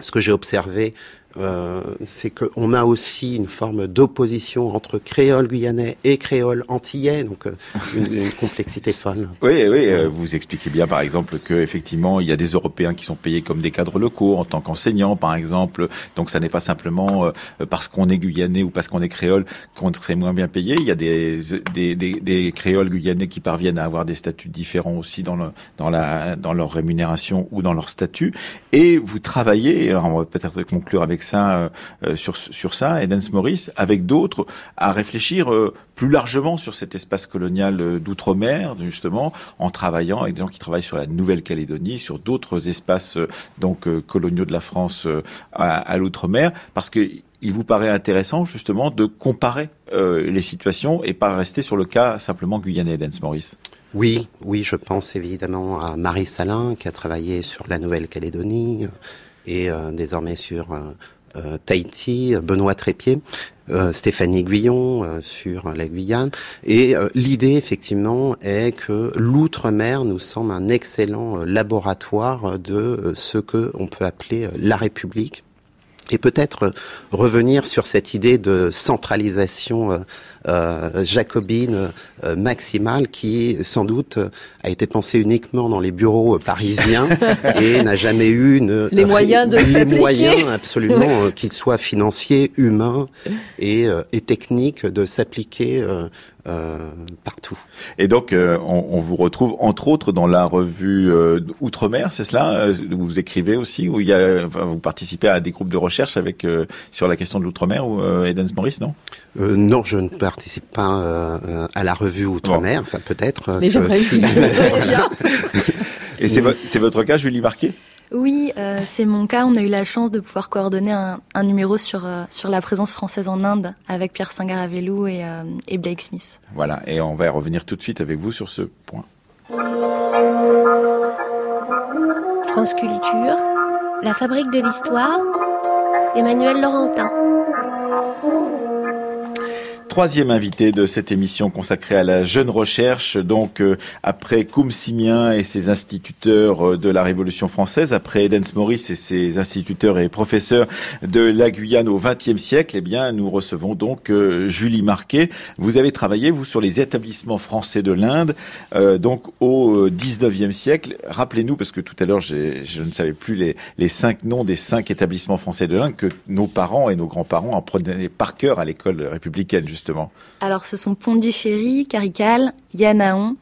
Ce que j'ai observé euh, c'est qu'on a aussi une forme d'opposition entre créole guyanais et créole antillais, donc euh, une, complexité folle. Oui, oui, euh, vous expliquez bien par exemple que effectivement il y a des Européens qui sont payés comme des cadres locaux en tant qu'enseignants, par exemple. Donc ça n'est pas simplement parce qu'on est guyanais ou parce qu'on est créole qu'on serait moins bien payé. Il y a des, des, des, créoles guyanais qui parviennent à avoir des statuts différents aussi dans, le, dans, la, dans leur rémunération ou dans leur statut. Et vous travaillez, alors on va peut-être conclure avec ça sur sur ça, et Dance Maurice, avec d'autres, à réfléchir plus largement sur cet espace colonial d'outre-mer, justement, en travaillant avec des gens qui travaillent sur la Nouvelle-Calédonie, sur d'autres espaces donc coloniaux de la France à, l'outre-mer, parce que il vous paraît intéressant justement de comparer euh, les situations et pas rester sur le cas simplement guyanais, Dance Maurice? Oui, oui, je pense évidemment à Marie Salin qui a travaillé sur la Nouvelle-Calédonie et euh, désormais sur euh, Tahiti, Benoît Trépied, Stéphanie Guyon sur la Guyane. Et l'idée, effectivement, est que l'outre-mer nous semble un excellent laboratoire de ce que on peut appeler la République et peut-être revenir sur cette idée de centralisation euh, euh, jacobine euh, maximale qui sans doute a été pensée uniquement dans les bureaux parisiens et n'a jamais eu une, les moyens de les moyens absolument qu'ils soient financiers, humains et, et techniques de s'appliquer euh, partout. Et donc, euh, on, on, vous retrouve entre autres dans la revue euh, Outre-mer, c'est cela où Vous écrivez aussi, où il y a, vous participez à des groupes de recherche avec sur la question de l'outre-mer ou Eden Maurice, non? Non, je ne participe pas à la revue Outre-mer. Enfin, peut-être. Mais j'aimerais si... Et c'est votre cas, Julie Marquet? Oui, euh, c'est mon cas. On a eu la chance de pouvoir coordonner un, numéro sur, euh, sur la présence française en Inde avec Pierre Singaravelou et, euh, et Blake Smith. Voilà, et on va revenir tout de suite avec vous sur ce point. France Culture, la fabrique de l'histoire, Emmanuel Laurentin troisième invité de cette émission consacrée à la jeune recherche. Donc, euh, après Koum Simien et ses instituteurs euh, de la Révolution française, après Edens Maurice et ses instituteurs et professeurs de la Guyane au XXe siècle, eh bien, nous recevons donc euh, Julie Marquet. Vous avez travaillé, vous, sur les établissements français de l'Inde, donc au XIXe siècle. Rappelez-nous, parce que tout à l'heure, je ne savais plus les, les cinq noms des cinq établissements français de l'Inde que nos parents et nos grands-parents apprenaient par cœur à l'école républicaine, justement. Alors, ce sont Pondichéry, Karikal, Yanaon,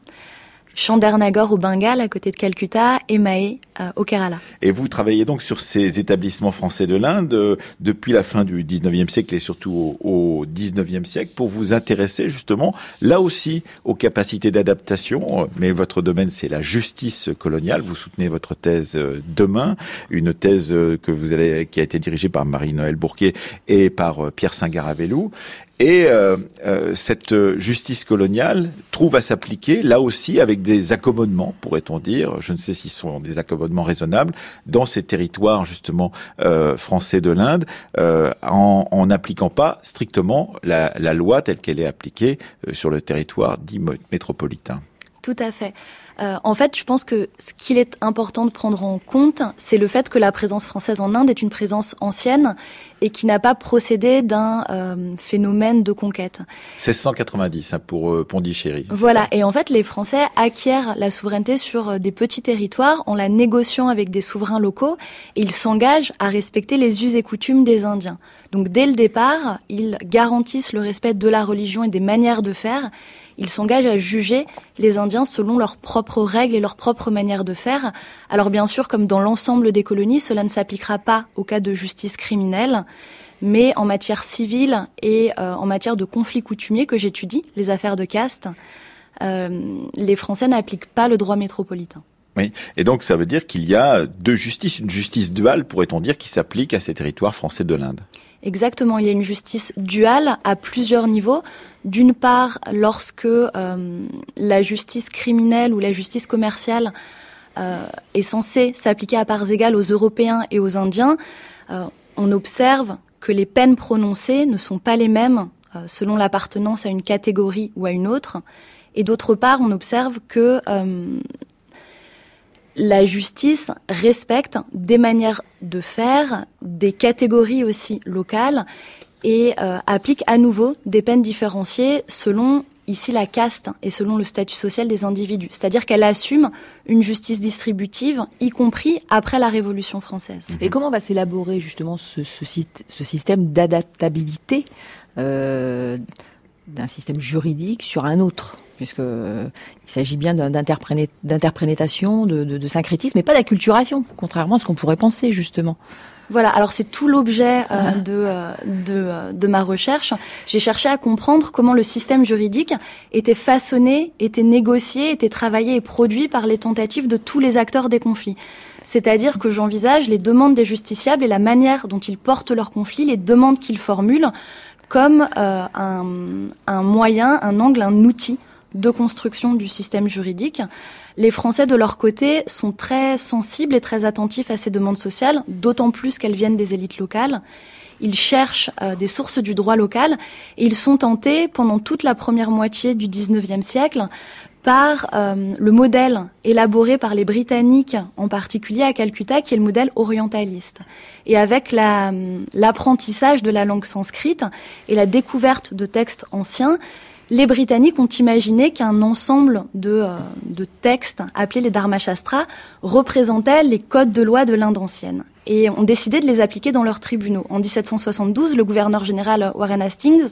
Chandernagore au Bengale, à côté de Calcutta, et Mahé euh, au Kerala. Et vous travaillez donc sur ces établissements français de l'Inde euh, depuis la fin du 19e siècle et surtout au, au 19e siècle pour vous intéresser justement là aussi aux capacités d'adaptation. Mais votre domaine, c'est la justice coloniale. Vous soutenez votre thèse euh, demain, une thèse que vous allez, qui a été dirigée par Marie-Noël Bourquet et par Pierre Singaravelou. Et euh, euh, cette justice coloniale trouve à s'appliquer là aussi avec des accommodements, pourrait-on dire, je ne sais s'ils sont des accommodements raisonnables, dans ces territoires justement euh, français de l'Inde, en n'appliquant pas strictement la, la, loi telle qu'elle est appliquée sur le territoire dit métropolitain. Tout à fait. Euh, en fait, je pense que ce qu'il est important de prendre en compte, c'est le fait que la présence française en Inde est une présence ancienne et qui n'a pas procédé d'un euh, phénomène de conquête. 1690 hein, pour euh, Pondichéry. Voilà, et en fait, les Français acquièrent la souveraineté sur euh, des petits territoires en la négociant avec des souverains locaux et ils s'engagent à respecter les us et coutumes des Indiens. Donc dès le départ, ils garantissent le respect de la religion et des manières de faire ils s'engagent à juger les Indiens selon leurs propres règles et leurs propres manières de faire. Alors bien sûr, comme dans l'ensemble des colonies, cela ne s'appliquera pas au cas de justice criminelle, mais en matière civile et euh, en matière de conflits coutumiers que j'étudie, les affaires de caste, euh, les Français n'appliquent pas le droit métropolitain. Oui, et donc ça veut dire qu'il y a deux justices, une justice duale, pourrait-on dire, qui s'applique à ces territoires français de l'Inde? Exactement, il y a une justice duale à plusieurs niveaux. D'une part, lorsque euh, la justice criminelle ou la justice commerciale euh, est censée s'appliquer à parts égales aux Européens et aux Indiens, euh, on observe que les peines prononcées ne sont pas les mêmes selon l'appartenance à une catégorie ou à une autre. Et d'autre part, on observe que la justice respecte des manières de faire, des catégories aussi locales et euh, applique à nouveau des peines différenciées selon ici la caste et selon le statut social des individus. C'est-à-dire qu'elle assume une justice distributive, y compris après la Révolution française. Et comment va s'élaborer justement ce, système d'adaptabilité euh, d'un système juridique sur un autre, puisque il s'agit bien d'interprétation, de, de, de, syncrétisme, mais pas d'acculturation, contrairement à ce qu'on pourrait penser justement. Voilà, alors c'est tout l'objet euh, de, euh, de, euh, de, ma recherche. J'ai cherché à comprendre comment le système juridique était façonné, était négocié, était travaillé et produit par les tentatives de tous les acteurs des conflits. C'est-à-dire que j'envisage les demandes des justiciables et la manière dont ils portent leurs conflits, les demandes qu'ils formulent, comme un, un moyen, un angle, un outil de construction du système juridique. Les Français, de leur côté, sont très sensibles et très attentifs à ces demandes sociales, d'autant plus qu'elles viennent des élites locales. Ils cherchent euh, des sources du droit local et ils sont tentés, pendant toute la première moitié du XIXe siècle, par euh, le modèle élaboré par les Britanniques, en particulier à Calcutta, qui est le modèle orientaliste. Et avec l'apprentissage de la langue sanscrite et la découverte de textes anciens, les Britanniques ont imaginé qu'un ensemble de, euh, textes appelés les Dharmashastra représentaient les codes de loi de l'Inde ancienne et ont décidé de les appliquer dans leurs tribunaux. En 1772, le gouverneur général Warren Hastings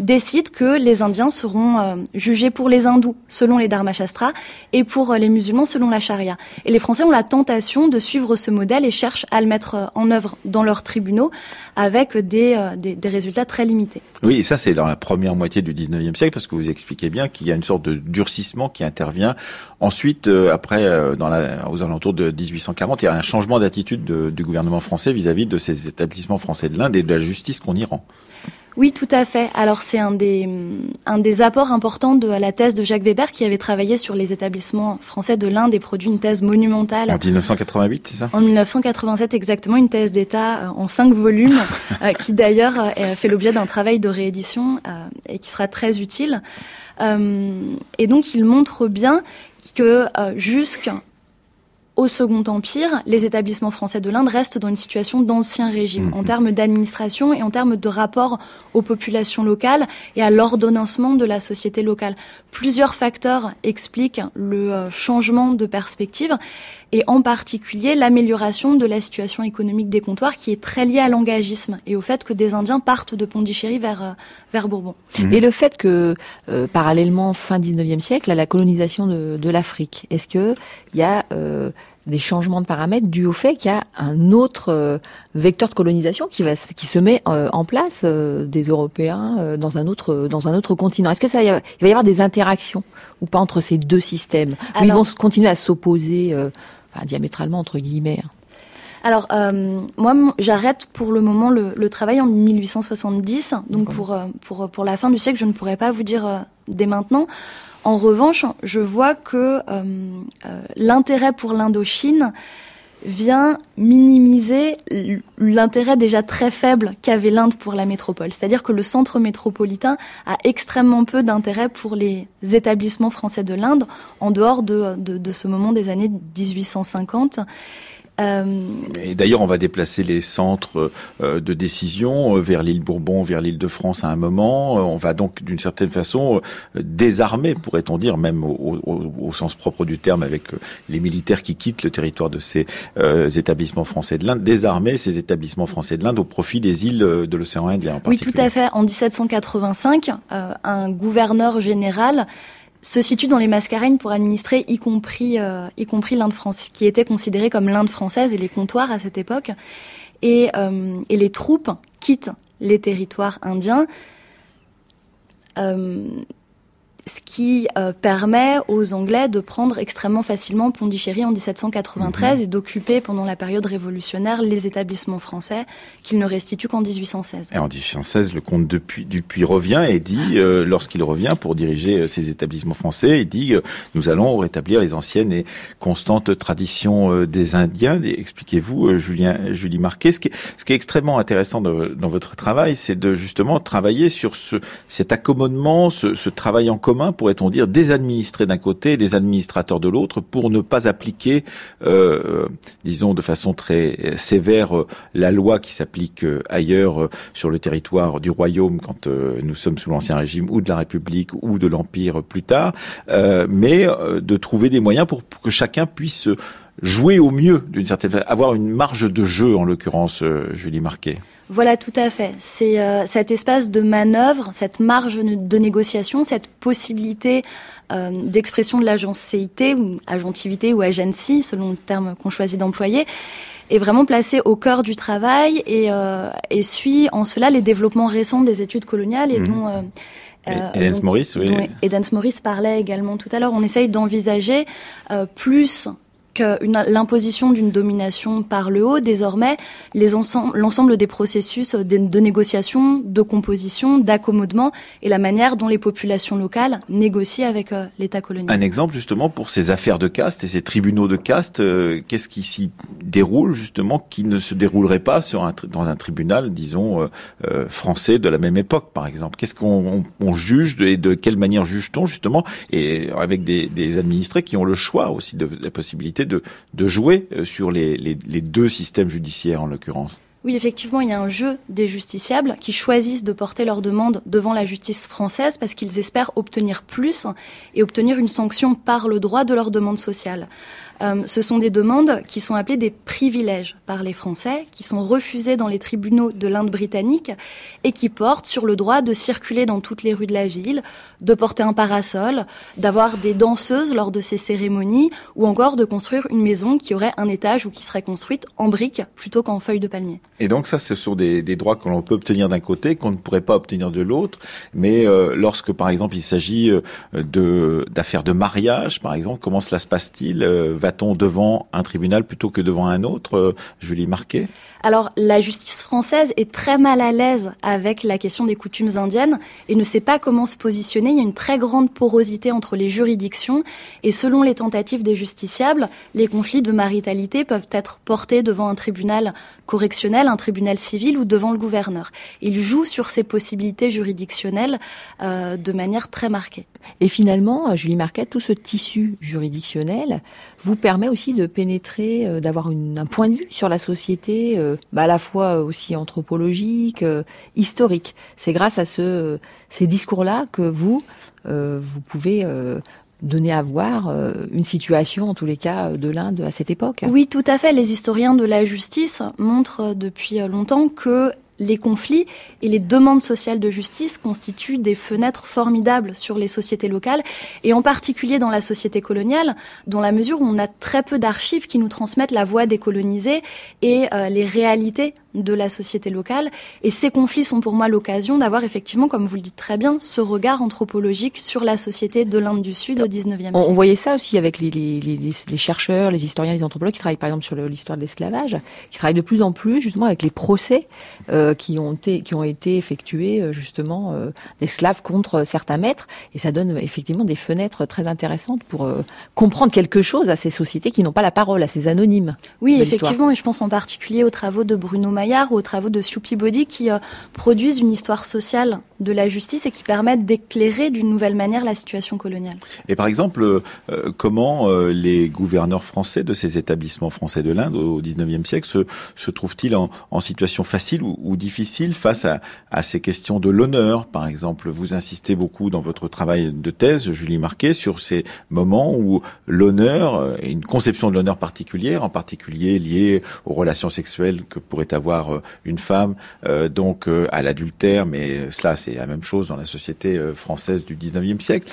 décide que les Indiens seront euh, jugés pour les hindous selon les Dharmashastras et pour euh, les musulmans selon la charia. Et les Français ont la tentation de suivre ce modèle et cherchent à le mettre euh, en œuvre dans leurs tribunaux avec des, des, des résultats très limités. Oui, et ça c'est dans la première moitié du 19e siècle parce que vous expliquez bien qu'il y a une sorte de durcissement qui intervient. Ensuite, après, dans la, aux alentours de 1840, il y a un changement d'attitude du gouvernement français vis-à-vis -vis de ces établissements français de l'Inde et de la justice qu'on y rend. Oui, tout à fait. Alors c'est un des, un des apports importants de la thèse de Jacques Weber qui avait travaillé sur les établissements français de l'Inde et produit une thèse monumentale. En 1988, c'est ça? En 1987 exactement, une thèse d'État euh, en cinq volumes euh, qui d'ailleurs euh, fait l'objet d'un travail de réédition et qui sera très utile. et donc il montre bien que jusqu'à au Second Empire, les établissements français de l'Inde restent dans une situation d'ancien régime mhm. en termes d'administration et en termes de rapport aux populations locales et à l'ordonnancement de la société locale. Plusieurs facteurs expliquent le euh, changement de perspective et en particulier l'amélioration de la situation économique des comptoirs qui est très liée à l'engagisme et au fait que des Indiens partent de Pondichéry vers, euh, vers Bourbon. Mhm. Et le fait que, euh, parallèlement, fin 19e siècle, à la colonisation de, de l'Afrique, est-ce qu'il y a des changements de paramètres dus au fait qu'il y a un autre euh, vecteur de colonisation qui va qui se met euh, en place euh, des Européens dans un autre dans un autre continent? Est-ce que ça il va y avoir des interactions ou pas entre ces deux systèmes? Où ils vont continuer à s'opposer diamétralement entre guillemets hein alors, moi, j'arrête pour le moment le, travail en 1870. Donc, pour, pour, pour la fin du siècle, je ne pourrais pas vous dire dès maintenant. En revanche, je vois que euh, euh, l'intérêt pour l'Indochine vient minimiser l'intérêt déjà très faible qu'avait l'Inde pour la métropole. C'est-à-dire que le centre métropolitain a extrêmement peu d'intérêt pour les établissements français de l'Inde en dehors de, de, ce moment des années 1850. Euh, Et d'ailleurs, on va déplacer les centres euh, de décision euh, vers l'île Bourbon, vers l'île de France à un moment. On va donc, d'une certaine façon, désarmer, pourrait-on dire, même au, sens propre du terme, avec les militaires qui quittent le territoire de ces établissements français de l'Inde, désarmer ces établissements français de l'Inde au profit des îles de l'océan Indien. En oui, tout à fait. En 1785, un gouverneur général se situe dans les Mascareignes pour administrer y compris, euh, y compris l'Inde française, qui était considérée comme l'Inde française et les comptoirs à cette époque. Et, euh, et les troupes quittent les territoires indiens. Euh, ce qui euh, permet aux Anglais de prendre extrêmement facilement Pondichéry en 1793 mhm. et d'occuper pendant la période révolutionnaire les établissements français qu'ils ne restituent qu'en 1816. Et en 1816, le comte Dupuis, Dupuis revient et dit, euh, lorsqu'il revient pour diriger euh, ces établissements français, il dit nous allons rétablir les anciennes et constantes traditions des Indiens. Expliquez-vous, Julien, Julie Marquet, ce qui, est, ce qui est extrêmement intéressant dans votre travail, c'est de justement travailler sur ce, cet accommodement, ce, ce travail en commun pourrait-on dire, des administrés d'un côté et des administrateurs de l'autre pour ne pas appliquer, euh, disons de façon très sévère, euh, la loi qui s'applique euh, ailleurs sur le territoire du royaume quand nous sommes sous l'ancien régime ou de la République ou de l'Empire plus tard, mais de trouver des moyens pour, que chacun puisse jouer au mieux d'une certaine façon, avoir une marge de jeu en l'occurrence, Julie Marquet. Voilà, tout à fait. C'est euh, cet espace de manœuvre, cette marge de négociation, cette possibilité euh, d'expression de l'agencéité ou agentivité ou agency, selon le terme qu'on choisit d'employer, est vraiment placé au cœur du travail et, euh, et suit en cela les développements récents des études coloniales et Mhm. dont euh, Edens dont- Morris, oui. dont Edens Morris parlait également tout à l'heure. On essaye d'envisager euh, plus que l'imposition d'une domination par le haut, désormais, l'ensemble des processus de, de négociation, de composition, d'accommodement et la manière dont les populations locales négocient avec euh, l'État colonial. Un exemple justement pour ces affaires de caste et ces tribunaux de caste, euh, qu'est-ce qui s'y déroule justement qui ne se déroulerait pas dans un tribunal, disons, euh, euh, français de la même époque par exemple? Qu'est-ce qu'on on, on juge et de quelle manière juge-t-on justement Et avec des administrés qui ont le choix aussi de la possibilité de, jouer euh, sur les, les, les deux systèmes judiciaires en l'occurrence. Oui, effectivement, il y a un jeu des justiciables qui choisissent de porter leur demande devant la justice française parce qu'ils espèrent obtenir plus et obtenir une sanction par le droit de leur demande sociale. Euh, ce sont des demandes qui sont appelées des privilèges par les Français, qui sont refusés dans les tribunaux de l'Inde britannique et qui portent sur le droit de circuler dans toutes les rues de la ville, de porter un parasol, d'avoir des danseuses lors de ces cérémonies ou encore de construire une maison qui aurait un étage ou qui serait construite en briques plutôt qu'en feuilles de palmier. Et donc ça, ce sont des, droits que l'on peut obtenir d'un côté, qu'on ne pourrait pas obtenir de l'autre. Mais euh, lorsque, par exemple, il s'agit euh, d'affaires de mariage, par exemple, comment cela se passe-t-il Va-t-on devant un tribunal plutôt que devant un autre euh, Julie Marquet? Alors, la justice française est très mal à l'aise avec la question des coutumes indiennes et ne sait pas comment se positionner. Il y a une très grande porosité entre les juridictions et selon les tentatives des justiciables, les conflits de maritalité peuvent être portés devant un tribunal correctionnel, un tribunal civil ou devant le gouverneur. Il joue sur ces possibilités juridictionnelles euh, de manière très marquée. Et finalement, euh, Julie Marquette, tout ce tissu juridictionnel vous permet aussi de pénétrer, euh, d'avoir un point de vue sur la société, euh, bah, à la fois aussi anthropologique, historique. C'est grâce à ce, ces discours-là que vous, vous pouvez donner à voir une situation, en tous les cas, de l'Inde à cette époque. Oui, tout à fait. Les historiens de la justice montrent depuis longtemps que les conflits et les demandes sociales de justice constituent des fenêtres formidables sur les sociétés locales et en particulier dans la société coloniale, dans la mesure où on a très peu d'archives qui nous transmettent la voix des colonisés et euh, les réalités de la société locale. Et ces conflits sont pour moi l'occasion d'avoir effectivement, comme vous le dites très bien, ce regard anthropologique sur la société de l'Inde du Sud au 19e siècle. On, on voyait ça aussi avec les, les, les, les- les chercheurs, les historiens, les anthropologues qui travaillent par exemple sur l'histoire de l'esclavage, qui travaillent de plus en plus justement avec les procès euh, qui, ont été, qui ont été effectués euh, justement euh, d'esclaves contre certains maîtres. Et ça donne effectivement des fenêtres très intéressantes pour euh, comprendre quelque chose à ces sociétés qui n'ont pas la parole, à ces anonymes. Oui, effectivement, et je pense en particulier aux travaux de Bruno Maillard ou aux travaux de Soupy Body qui euh, produisent une histoire sociale de la justice et qui permettent d'éclairer d'une nouvelle manière la situation coloniale. Et par exemple, euh, euh, comment euh, les gouverneurs français de ces établissements français de l'Inde au XIXe siècle se, se trouvent-ils en, en situation facile ou, ou difficile face à, ces questions de l'honneur Par exemple, vous insistez beaucoup dans votre travail de thèse, Julie Marquet, sur ces moments où l'honneur, euh, une conception de l'honneur particulière, en particulier liée aux relations sexuelles que pourrait avoir euh, une femme, euh, donc à l'adultère, mais cela c'est la même chose dans la société française du XIXe siècle.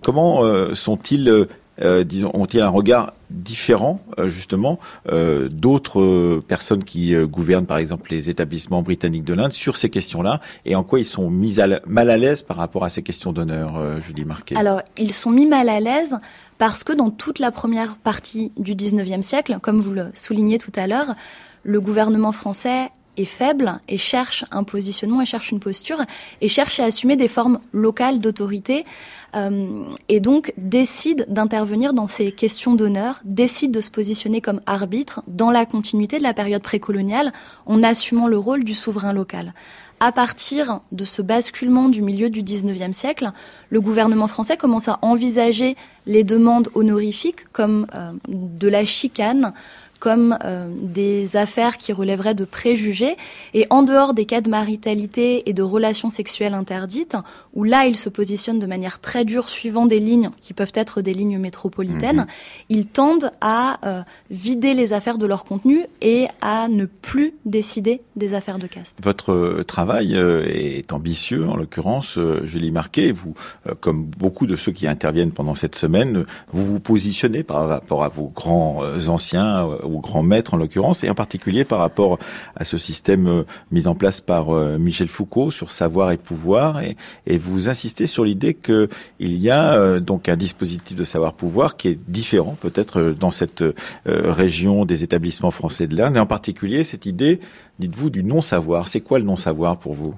Comment sont-ils, euh, disons, ont-ils un regard différent euh, justement euh, d'autres euh, personnes qui gouvernent par exemple les établissements britanniques de l'Inde sur ces questions-là et en quoi ils sont mis à mal à l'aise par rapport à ces questions d'honneur, Julie Marquet. Alors, ils sont mis mal à l'aise parce que dans toute la première partie du 19e siècle, comme vous le soulignez tout à l'heure, le gouvernement français est faible et cherche un positionnement et cherche une posture et cherche à assumer des formes locales d'autorité euh, et donc décide d'intervenir dans ces questions d'honneur, décide de se positionner comme arbitre dans la continuité de la période précoloniale en assumant le rôle du souverain local. À partir de ce basculement du milieu du 19e siècle, le gouvernement français commence à envisager les demandes honorifiques comme euh, de la chicane, comme des affaires qui relèveraient de préjugés. Et en dehors des cas de maritalité et de relations sexuelles interdites, où là, ils se positionnent de manière très dure suivant des lignes qui peuvent être des lignes métropolitaines, mhm. ils tendent à vider les affaires de leur contenu et à ne plus décider des affaires de caste. Votre travail est ambitieux, en l'occurrence, Julie Marquet. Vous, comme beaucoup de ceux qui interviennent pendant cette semaine, vous vous positionnez par rapport à vos grands euh, anciens, euh, ou grands maîtres en l'occurrence, et en particulier par rapport à ce système euh, mis en place par Michel Foucault sur savoir et pouvoir, et, et vous insistez sur l'idée qu'il y a donc un dispositif de savoir-pouvoir qui est différent peut-être dans cette région des établissements français de l'Inde, et en particulier cette idée, dites-vous, du non-savoir. C'est quoi le non-savoir pour vous?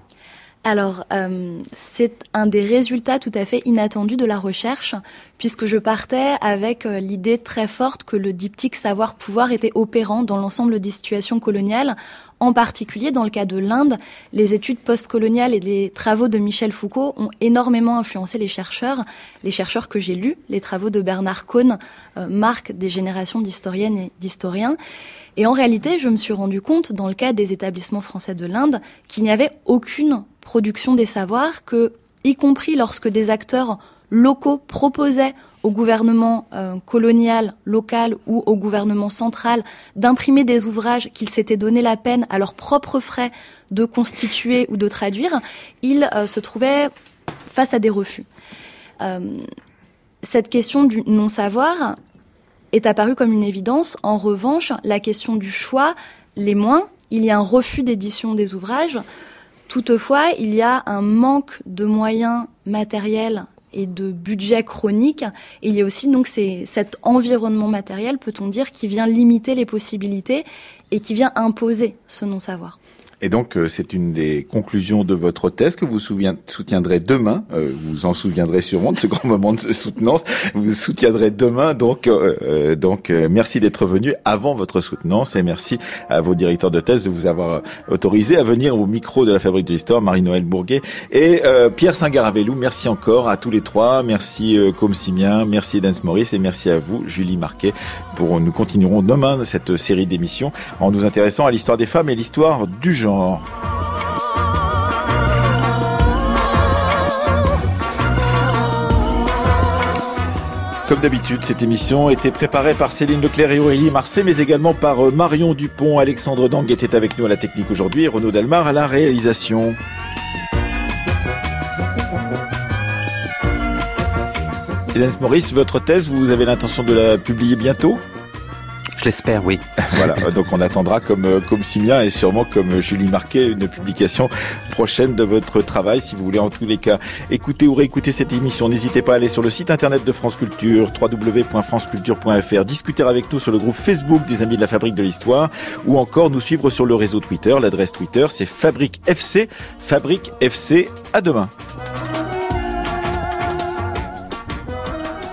Alors, euh, c'est un des résultats tout à fait inattendus de la recherche, puisque je partais avec euh, l'idée très forte que le diptyque savoir-pouvoir était opérant dans l'ensemble des situations coloniales, en particulier dans le cas de l'Inde. Les études postcoloniales et les travaux de Michel Foucault ont énormément influencé les chercheurs. Les chercheurs que j'ai lus, les travaux de Bernard Cohn, euh, marquent des générations d'historiennes et d'historiens. Et en réalité, je me suis rendu compte, dans le cas des établissements français de l'Inde, qu'il n'y avait aucune production des savoirs, que, y compris lorsque des acteurs locaux proposaient au gouvernement euh, colonial local ou au gouvernement central d'imprimer des ouvrages qu'ils s'étaient donné la peine à leurs propres frais de constituer ou de traduire, ils euh, se trouvaient face à des refus. Euh, cette question du non-savoir est apparue comme une évidence. En revanche, la question du choix les moins. Il y a un refus d'édition des ouvrages. Toutefois, il y a un manque de moyens matériels et de budget chronique. il y a aussi donc cet environnement matériel, peut-on dire, qui vient limiter les possibilités et qui vient imposer ce non-savoir. Et donc, euh, c'est une des conclusions de votre thèse que vous soutiendrez demain. Euh, vous en souviendrez sûrement de ce grand moment de soutenance. Vous soutiendrez demain. Donc, euh, donc merci d'être venu avant votre soutenance et merci à vos directeurs de thèse de vous avoir autorisé à venir au micro de la Fabrique de l'Histoire, Marie-Noël Bourguet et Pierre Saint-Garabellou. Merci encore à tous les trois. Merci Com Simien, merci Dance Maurice et merci à vous, Julie Marquet. Pour nous continuerons demain cette série d'émissions en nous intéressant à l'histoire des femmes et l'histoire du genre. Comme d'habitude, cette émission était préparée par Céline Leclerc et Aurélie Marseille, mais également par euh, Marion Dupont, Alexandre Dang était avec nous à la technique aujourd'hui Renaud Dalmar à la réalisation. Hélène Maurice, votre thèse, vous avez l'intention de la publier bientôt? J'espère, oui. voilà, donc on attendra comme euh, comme Simien et sûrement comme euh, Julie Marquet une publication prochaine de votre travail. Si vous voulez en tous les cas écouter ou réécouter cette émission, n'hésitez pas à aller sur le site internet de France Culture, www.franceculture.fr, discuter avec nous sur le groupe Facebook des Amis de la Fabrique de l'Histoire ou encore nous suivre sur le réseau Twitter. L'adresse Twitter c'est Fabrique FC, Fabrique FC. À demain.